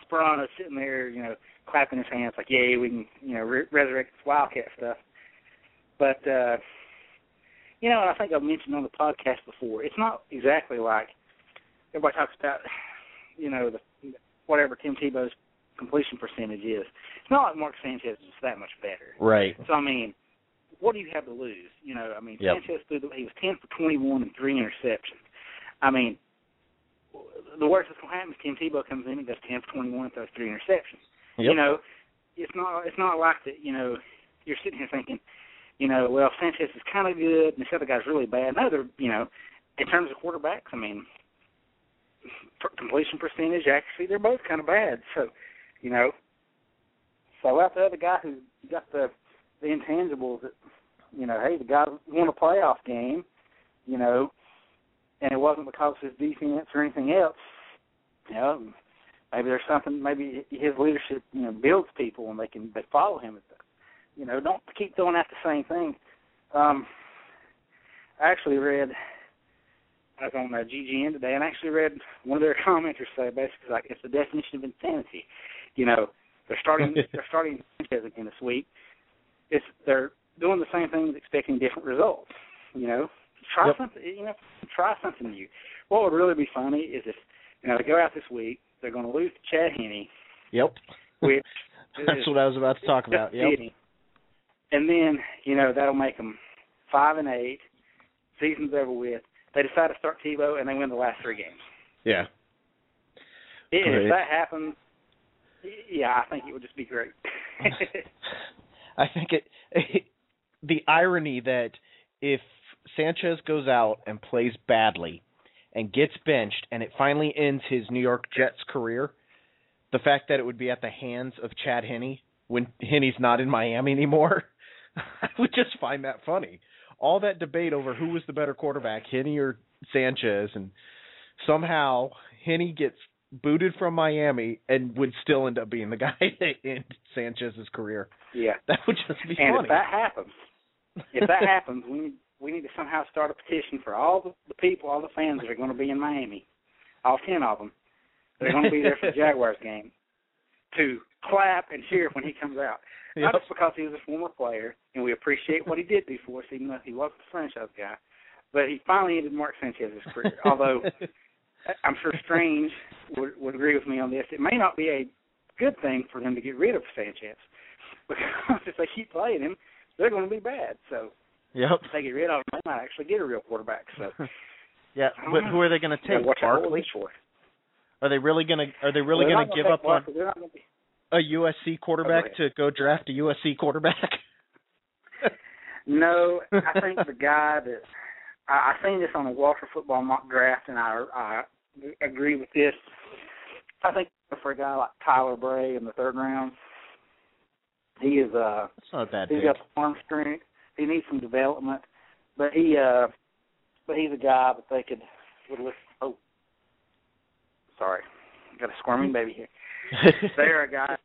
Sparano sitting there, you know, clapping his hands like, "Yay, we can you know re- resurrect this Wildcat stuff." But uh you know, and I think I've mentioned on the podcast before, it's not exactly like everybody talks about, you know, the whatever Tim Tebow's completion percentage is. It's not like Mark Sanchez is that much better. right. So I mean, what do you have to lose? You know, I mean, Yep. Sanchez threw the, he was ten for twenty one and three interceptions. I mean, the worst that's gonna happen is Tim Tebow comes in and goes ten for twenty one and throws three interceptions. Yep. You know, it's not it's not like that. You know, you're sitting here thinking, you know, well Sanchez is kind of good and this other guy's really bad. No, they're you know, in terms of quarterbacks, I mean, completion percentage actually they're both kind of bad. So, you know, so out the other guy who got the the intangibles that you know, hey, the guy won a playoff game, you know, and it wasn't because of his defense or anything else. You know, maybe there's something. Maybe his leadership, you know, builds people and they can they follow him. You know, don't keep throwing out the same thing. Um, I actually read. I was on uh, GGN today, and I actually read one of their commenters say basically like it's the definition of insanity. You know, they're starting they're starting Sanchez again this week. It's they're doing the same things, expecting different results. You know, try Yep. something. You know, try something new. What would really be funny is if you know they go out this week, they're going to lose to Chad Henne, Yep. which That's what I was about to talk about. Yep. And then you know that'll make them five and eight. Season's over with. They decide to start Tebow and they win the last three games. Yeah. And Great. if that happens, yeah, I think it would just be great. I think it, the irony that if Sanchez goes out and plays badly and gets benched and it finally ends his New York Jets career, the fact that it would be at the hands of Chad Henne when Henne's not in Miami anymore, I would just find that funny. All that debate over who was the better quarterback, Henne or Sanchez, and somehow Henne gets booted from Miami and would still end up being the guy that ended Sanchez's career. yeah. That would just be And funny. And if that happens, if that happens, we need we need to somehow start a petition for all the, the people, all the fans that are going to be in Miami, all ten of them, They're going to be there for the Jaguars game, to clap and cheer when he comes out. Not just because he was a former player, and we appreciate what he did do for us, even though he wasn't a franchise guy, but he finally ended Mark Sanchez's career. Although I'm sure Strange would, would agree with me on this, it may not be a good thing for them to get rid of Sanchez because if they keep playing him, they're going to be bad. So Yep. if they get rid of him, they might actually get a real quarterback. So Yeah, but know. who are they going to take? Barkley? for. Are they really going to Are they really Well, they're going not to give up on Barkley. They're not gonna be- a USC quarterback to go draft a USC quarterback? No, I think the guy that I, I seen this on a Walter football mock draft, and I I agree with this. I think for a guy like Tyler Bray in the third round, he is uh That's not a bad he's pick. got the arm strength. He needs some development, but he uh but he's a guy that they could would listen. Sorry, got a squirming baby here. They're a guy.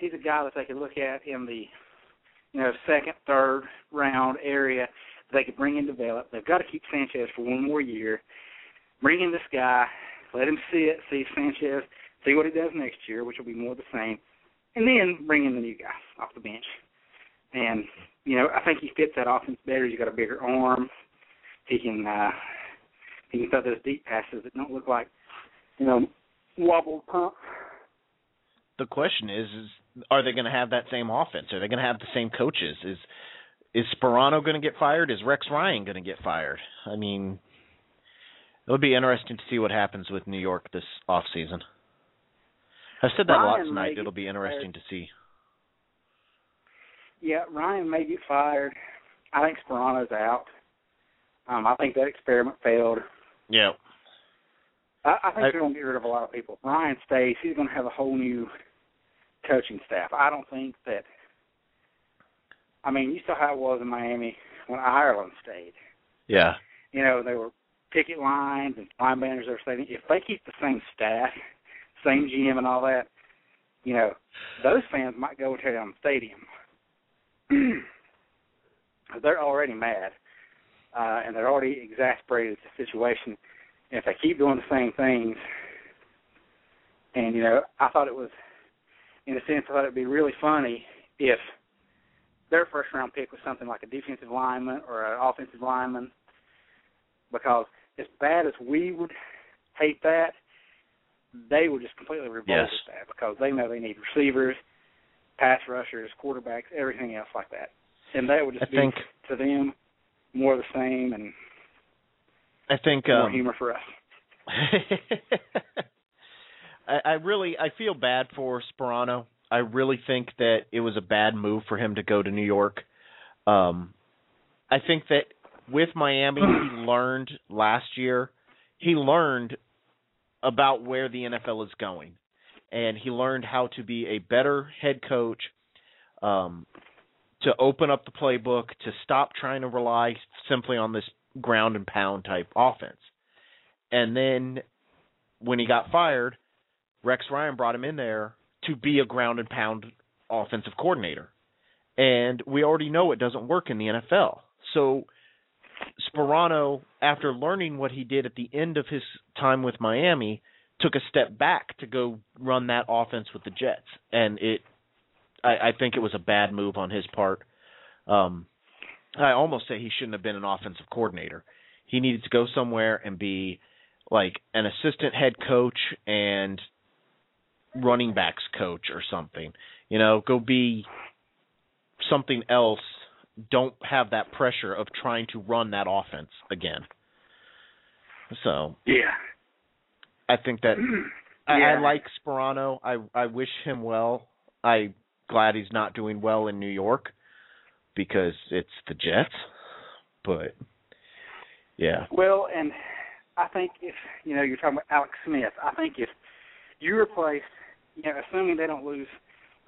He's a guy that they could look at in the, you know, second, third round area. They could bring and develop. They've got to keep Sanchez for one more year. Bring in this guy, let him sit, see Sanchez, see what he does next year, which will be more the same, and then bring in the new guy off the bench. And you know, I think he fits that offense better. He's got a bigger arm. He can uh, he can throw those deep passes that don't look like, you know, wobbled pumps. the question is, is are they going to have that same offense? Are they going to have the same coaches? Is is Sparano going to get fired? Is Rex Ryan going to get fired? I mean, it'll be interesting to see what happens with New York this off season. I've said that a lot Ryan tonight. It'll be interesting to see. Yeah, Ryan may get fired. I think Sparano's out. Um, I think that experiment failed. Yeah. I, I think I- they're going to get rid of a lot of people. Ryan stays, he's going to have a whole new coaching staff. I don't think that. I mean, you saw how it was in Miami when Ireland stayed. Yeah. You know, they were picket lines and line banners. They were saying if they keep the same staff, same GM and all that, you know, those fans might go tear down the stadium. they're already mad, uh, and they're already exasperated at the situation. And if they keep doing the same things, and you know, I thought it was, in a sense, I thought it'd be really funny if their first round pick was something like a defensive lineman or an offensive lineman, because as bad as we would hate that, they would just completely revolt Yes. at that because they know they need receivers, pass rushers, quarterbacks, everything else like that, and that would just I be think to them more of the same and I think more um, humor for us. I, I really I feel bad for Sparano. I really think that it was a bad move for him to go to New York. Um, I think that with Miami, he learned last year. He learned about where the NFL is going, and he learned how to be a better head coach. Um, to open up the playbook, to stop trying to rely simply on this ground and pound type offense. And then when he got fired, Rex Ryan brought him in there to be a ground and pound offensive coordinator. And we already know it doesn't work in the NFL. So Sparano, after learning what he did at the end of his time with Miami, took a step back to go run that offense with the Jets. And it I, I think it was a bad move on his part. Um I almost say he shouldn't have been an offensive coordinator. He needed to go somewhere and be like an assistant head coach and running backs coach or something. You know, go be something else. Don't have that pressure of trying to run that offense again. So yeah, I think that I, I like Sparano. I I wish him well. I glad he's not doing well in New York because it's the Jets. But yeah, Well, and I think if you know you're talking about Alex Smith, I think if you replace, you know, assuming they don't lose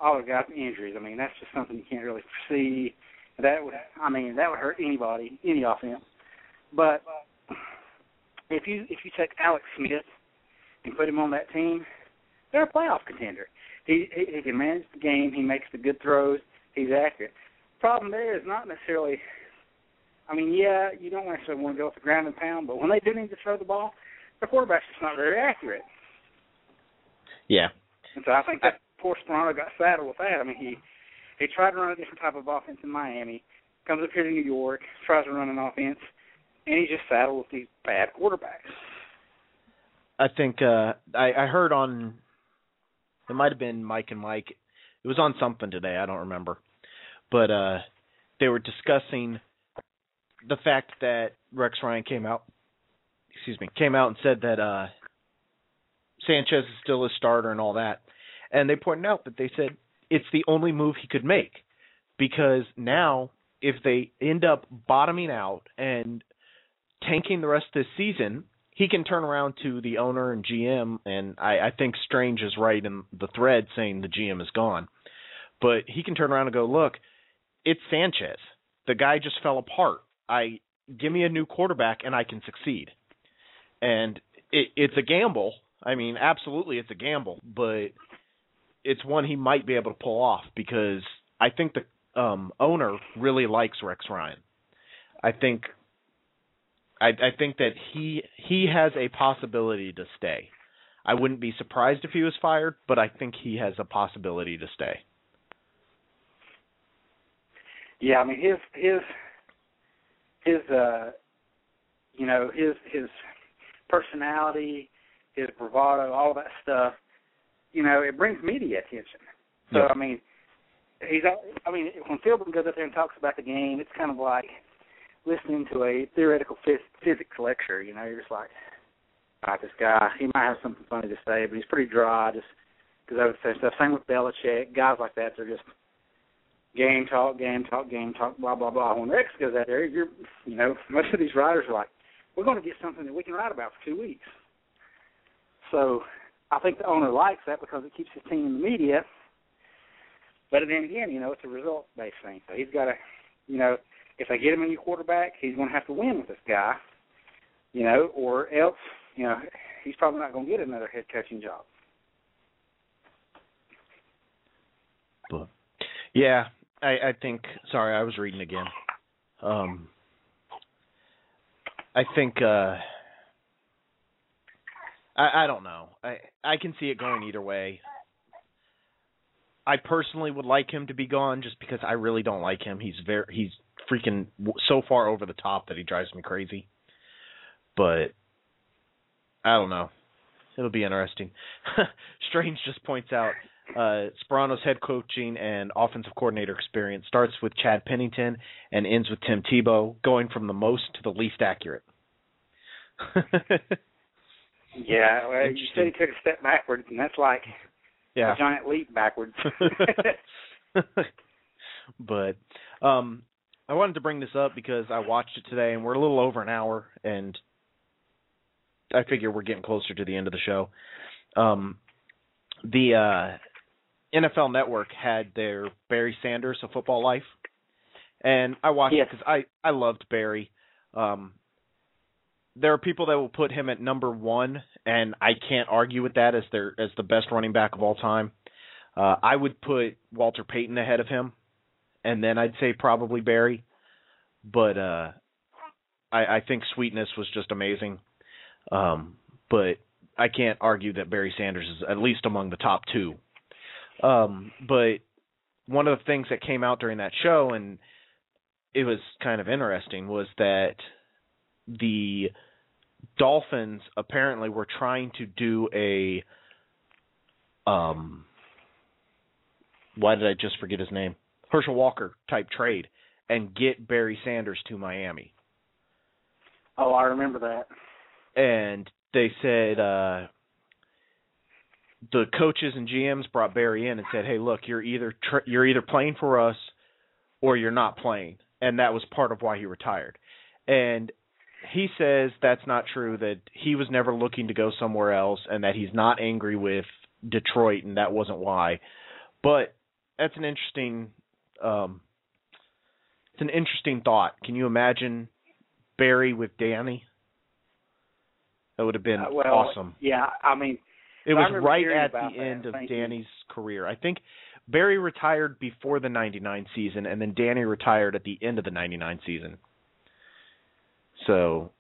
all the guys injuries, I mean that's just something you can't really foresee. That would, I mean, that would hurt anybody, any offense. But if you if you take Alex Smith and put him on that team, they're a playoff contender. He he, he can manage the game. He makes the good throws. He's accurate. Problem there is not necessarily I mean, yeah, you don't necessarily want to go with the ground and pound, but when they do need to throw the ball, the quarterback's just not very accurate. yeah, And so I think that poor Sparano got saddled with that. I mean, he he tried to run a different type of offense in Miami, comes up here to New York, tries to run an offense, and he's just saddled with these bad quarterbacks. I think uh I I heard on it might have been Mike and Mike. It was on something today, I don't remember. But uh they were discussing the fact that Rex Ryan came out excuse me, came out and said that uh Sanchez is still a starter and all that. And they pointed out that they said it's the only move he could make because now if they end up bottoming out and tanking the rest of this season, he can turn around to the owner and GM, and I, I think Strange is right in the thread saying the GM is gone. But he can turn around and go, look, it's Sanchez. The guy just fell apart. I give me a new quarterback and I can succeed. And it, it's a gamble. I mean, absolutely, it's a gamble, but it's one he might be able to pull off because I think the um, owner really likes Rex Ryan. I think I, I think that he he has a possibility to stay. I wouldn't be surprised if he was fired, but I think he has a possibility to stay. Yeah, I mean his his his uh you know, his his personality, his bravado, all that stuff, you know, it brings media attention. So Yeah. I mean he's I mean when Philbin goes up there and talks about the game, it's kind of like listening to a theoretical phys- physics lecture, you know, you're just like about this guy. He might have something funny to say, but he's pretty dry just because I would say stuff. Same with Belichick, guys like that. They're just game talk, game talk, game talk, blah blah blah. When Rex goes out there, you're, you know, most of these writers are like, we're going to get something that we can write about for two weeks. So I think the owner likes that because it keeps his team in the media. But then again, you know, it's a result based thing. So he's got to, you know, if they get him a new quarterback, he's going to have to win with this guy, you know, or else, you know, he's probably not going to get another head coaching job. But yeah, I, I think. Sorry, I was reading again. Um, I think. uh I, I don't know. I I can see it going either way. I personally would like him to be gone just because I really don't like him. He's very he's freaking so far over the top that he drives me crazy. But I don't know. It'll be interesting. Strange just points out uh Sparano's head coaching and offensive coordinator experience starts with Chad Pennington and ends with Tim Tebow, going from the most to the least accurate. Yeah, well, you said he took a step backwards, and that's like yeah. a giant leap backwards. but um I wanted to bring this up because I watched it today and we're a little over an hour and I figure we're getting closer to the end of the show. Um the uh NFL Network had their Barry Sanders a Football Life and I watched Yes. it cuz I I loved Barry. Um there are people that will put him at number one, and I can't argue with that as their as the best running back of all time. Uh, I would put Walter Payton ahead of him, and then I'd say probably Barry. But uh, I, I think Sweetness was just amazing. Um, but I can't argue that Barry Sanders is at least among the top two. Um, but one of the things that came out during that show, and it was kind of interesting, was that the Dolphins apparently were trying to do a um why did I just forget his name? Herschel Walker type trade and get Barry Sanders to Miami. Oh, I remember that. And they said uh the coaches and GMs brought Barry in and said, "Hey, look, you're either tr- you're either playing for us or you're not playing." And that was part of why he retired. And he says that's not true that he was never looking to go somewhere else and that he's not angry with Detroit and that wasn't why. But that's an interesting um it's an interesting thought. Can you imagine Barry with Danny? That would have been Uh, well, awesome. Yeah, I mean, It was right at the that, end of thank you. Danny's career. I think Barry retired before the 99 season and then Danny retired at the end of the 99 season. So,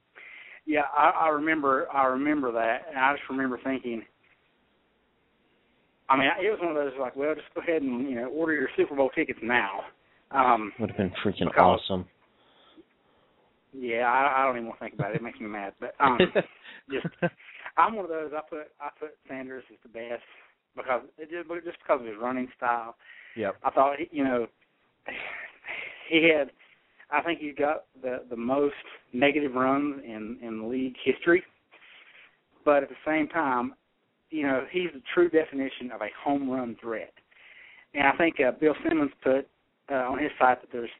yeah, I, I remember. I remember that, and I just remember thinking. I mean, it was one of those like, well, just go ahead and you know order your Super Bowl tickets now. Um, would have been freaking Because- awesome. yeah, I, I don't even want to think about it. It makes me mad. But um, just I'm one of those. I put I put Sanders as the best because it just just because of his running style. yep. I thought he- you know he had. I think he's got the the most negative runs in in league history. But at the same time, you know he's the true definition of a home run threat. And I think uh, Bill Simmons put uh, on his site that there's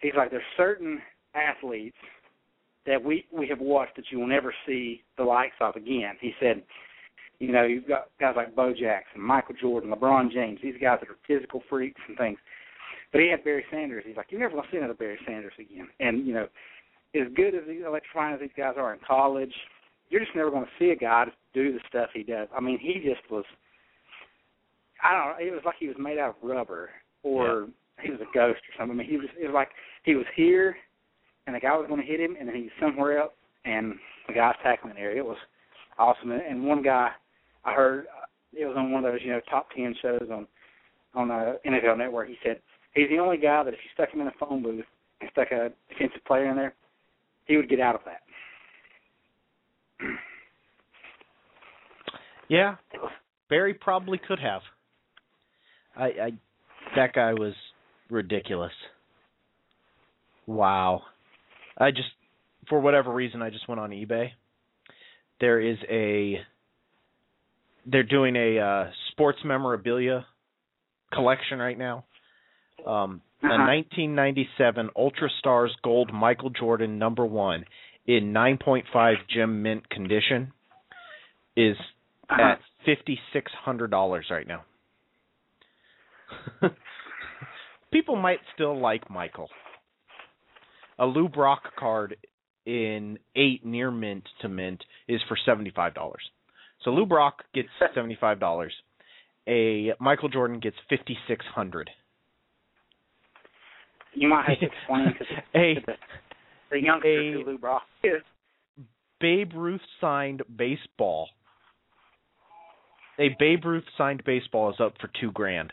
he's like there's certain athletes that we we have watched that you will never see the likes of again. He said, you know, you've got guys like Bo Jackson, Michael Jordan, LeBron James, these guys that are physical freaks and things. But he had Barry Sanders. He's like, you're never gonna see another Barry Sanders again. And you know, as good as these electrifying as these guys are in college, you're just never gonna see a guy do the stuff he does. I mean, he just was. I don't know. It was like he was made out of rubber, or he was a ghost or something. I mean, he was. It was like he was here, and the guy was going to hit him, and then he was somewhere else, and the guy's tackling the area. It was awesome. And- one guy, I heard, uh, it was on one of those you know top ten shows on on uh, NFL Network. He said he's the only guy that if you stuck him in a phone booth and stuck a defensive player in there, he would get out of that. Yeah. Barry probably could have. I, I that guy was ridiculous. Wow. I just for whatever reason I just went on eBay. There is a they're doing a uh sports memorabilia collection right now. Um a Uh-huh. 1997 Ultra Stars Gold Michael Jordan number 1 in 9.5 gem mint condition is Uh-huh. at fifty six hundred dollars right now. People might still like Michael. A Lou Brock card in eight near mint to mint is for seventy five dollars. So Lou Brock gets seventy five dollars. A Michael Jordan gets fifty six hundred. You might have to explain to the, the, the youngster a- Lou Brock is. Babe Ruth signed baseball. A Babe Ruth signed baseball is up for two grand.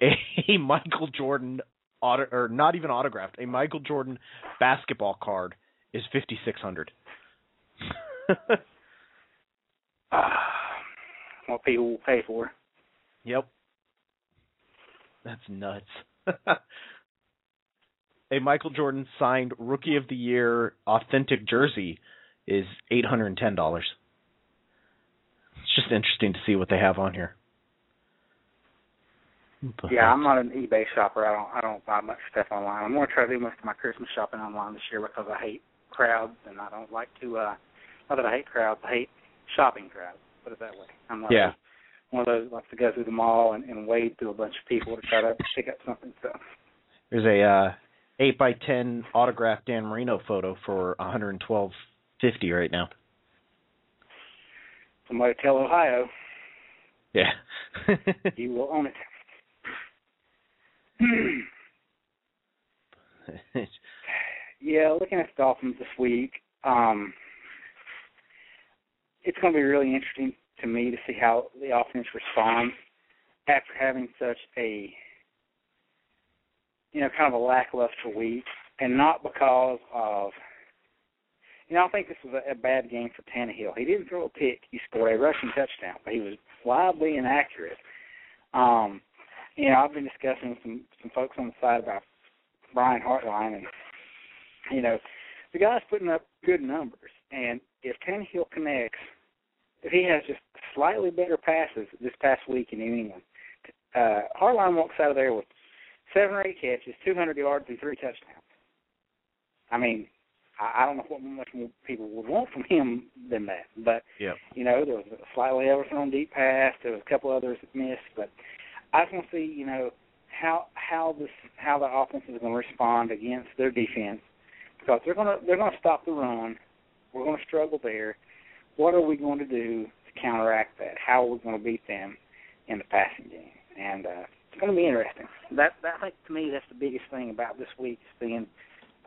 A Michael Jordan auto or not even autographed. A Michael Jordan basketball card is fifty six hundred. what people will pay for. yep. That's nuts. A Michael Jordan signed Rookie of the Year authentic jersey is eight hundred and ten dollars. It's just interesting to see what they have on here. Yeah, I'm not an eBay shopper. I don't I don't buy much stuff online. I'm gonna try to do most of my Christmas shopping online this year because I hate crowds and I don't like to uh not that I hate crowds, I hate shopping crowds, put it that way. I'm not Yeah. one of those that likes to go through the mall and, and wade through a bunch of people to try to pick up something. So There's a uh, eight by ten autographed Dan Marino photo for 112 fifty right now. Somebody tell Ohio. Yeah. he will own it. Yeah, looking at the Dolphins this week, um, it's going to be really interesting to me to see how the offense responds after having such a you know kind of a lackluster week, and not because of you know I think this was a, a bad game for Tannehill. He didn't throw a pick; he scored a rushing touchdown, but he was wildly inaccurate. Um, you know, I've been discussing with some some folks on the side about Brian Hartline, and you know, the guy's putting up good numbers, and if Tannehill connects, if he has just slightly better passes this past week in New England, uh, Hartline walks out of there with seven or eight catches, 200 yards, and three touchdowns. I mean, I, I don't know what much more people would want from him than that. But yep. you know, there was a slightly overthrown deep pass. There was a couple others that missed, but I just want to see, you know, how how this how the offense is going to respond against their defense because they're going to they're going to stop the run. We're going to struggle there. What are we going to do to counteract that? How are we going to beat them in the passing game? And uh, it's going to be interesting. That, that I think to me that's the biggest thing about this week is seeing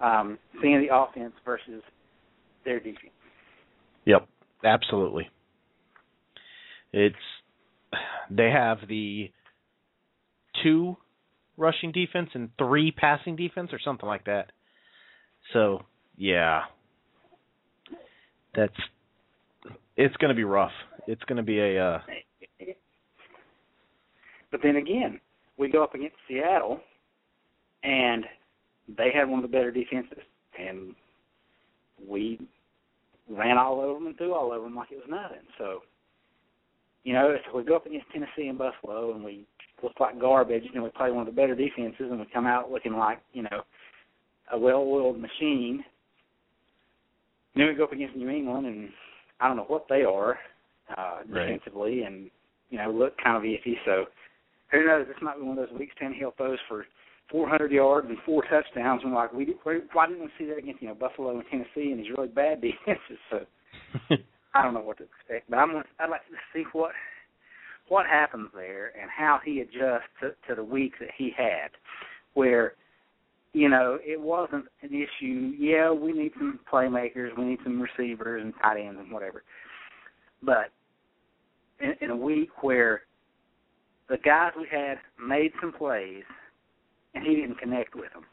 um, seeing the offense versus their defense. Yep, absolutely. It's they have the two rushing defense and three passing defense or something like that. So, yeah. That's it's going to be rough. It's going to be a uh But then again, we go up against Seattle and they had one of the better defenses and we ran all over them and threw all over them like it was nothing. So, you know, if we go up against Tennessee and Buffalo and we look like garbage and we play one of the better defenses and we come out looking like, you know, a well-oiled machine. Then we go up against New England, and I don't know what they are uh, defensively, right. and you know look kind of iffy. So who knows? This might be one of those weeks Tannehill throws for 400 yards and four touchdowns. And like, we why didn't we see that against you know Buffalo and Tennessee and these really bad defenses? So I don't know what to expect, but I'm I'd like to see what what happens there and how he adjusts to, to the week that he had, where you know, it wasn't an issue. Yeah, we need some playmakers, we need some receivers and tight ends and whatever. But in, in a week where the guys we had made some plays and he didn't connect with them,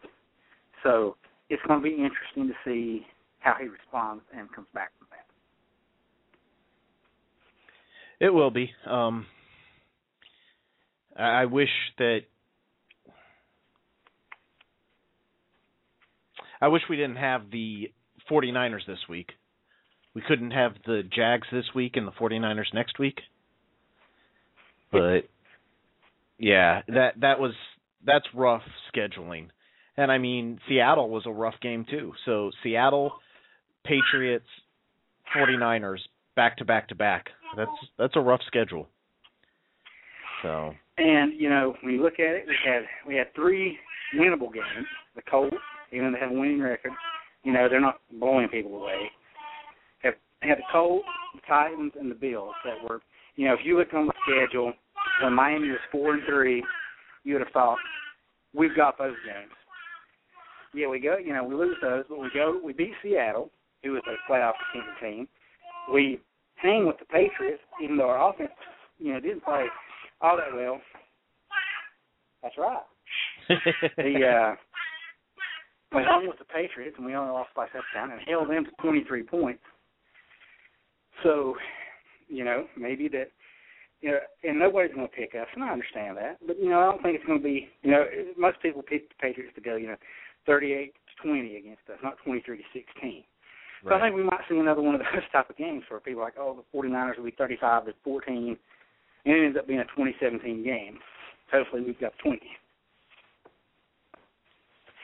so it's going to be interesting to see how he responds and comes back from that. It will be. Um, I wish that I wish we didn't have the 49ers this week. We couldn't have the Jags this week and the 49ers next week. But yeah, that that was that's rough scheduling. And I mean, Seattle was a rough game too. So Seattle, Patriots, 49ers back to back to back. That's that's a rough schedule. So. And you know, when you look at it, we had we had three winnable games. The Colts, even though they have a winning record, you know, they're not blowing people away. Have had the Colts, the Titans, and the Bills that were, you know, if you look on the schedule, when Miami was four and three, you would have thought we've got those games. Yeah, we go, you know, we lose those, but we go, we beat Seattle, who was a playoff team. We hang with the Patriots, even though our offense, you know, didn't play all that well. That's right. the uh we hung with the Patriots and we only lost by touchdown and held them to 23 points. So, you know, maybe that, you know, and nobody's going to pick us, and I understand that. But you know, I don't think it's going to be, you know, most people pick the Patriots to go, you know, 38 to 20 against us, not 23 to 16. Right. So I think we might see another one of those type of games where people are like, oh, the 49ers will be 35 to 14, and it ends up being a 2017 game. Hopefully, we've got 20.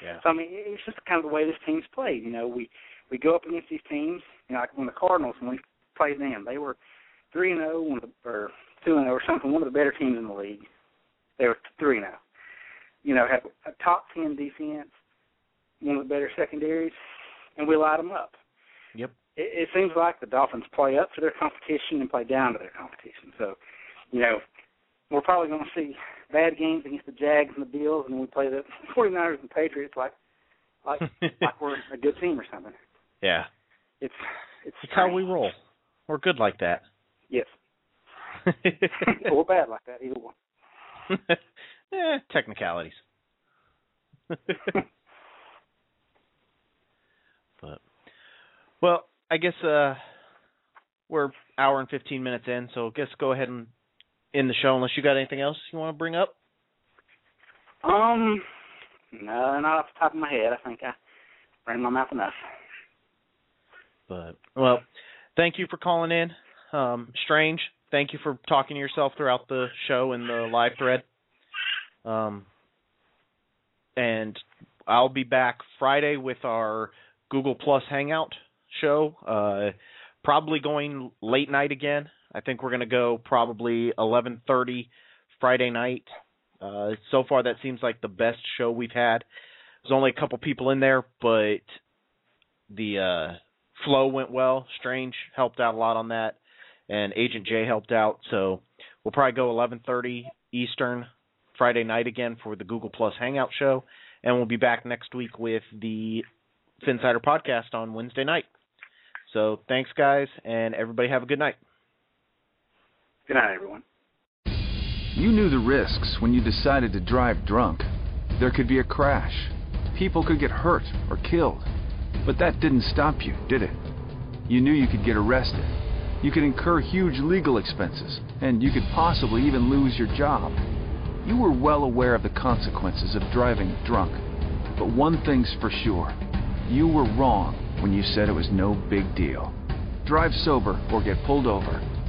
Yeah. So I mean, it's just kind of the way this team's played. You know, we we go up against these teams. You know, like when the Cardinals when we played them, they were three and zero, one of the or two and zero or something, one of the better teams in the league. They were three and zero. You know, have a top ten defense, one of the better secondaries, and we light them up. Yep. it, it seems like the Dolphins play up to their competition and play down to their competition. So, you know, we're probably going to see bad games against the Jags and the Bills, and we play the 49ers and Patriots like like like we're a good team or something. Yeah. It's it's, it's how we roll. We're good like that. Yes. or bad like that, either one. eh, technicalities. but well, I guess uh we're hour and fifteen minutes in, so I guess go ahead and end the show unless you got anything else you want to bring up. Um, no, not off the top of my head. I think I ran my mouth enough. But well, thank you for calling in. Um, Strange, thank you for talking to yourself throughout the show and the live thread. Um, and I'll be back Friday with our Google Plus Hangout show. Uh, probably going late night again. I think we're going to go probably 11:30 Friday night. Uh, so far, that seems like the best show we've had. There's only a couple people in there, but the uh, flow went well. Strange helped out a lot on that, and Agent J helped out. So we'll probably go 11:30 Eastern Friday night again for the Google Plus Hangout show, and we'll be back next week with the Phinsider podcast on Wednesday night. So thanks, guys, and everybody have a good night. Good night, everyone. You knew the risks when you decided to drive drunk. There could be a crash. People could get hurt or killed. But that didn't stop you, did it? You knew you could get arrested. You could incur huge legal expenses, and you could possibly even lose your job. You were well aware of the consequences of driving drunk. But one thing's for sure you were wrong when you said it was no big deal. Drive sober or get pulled over.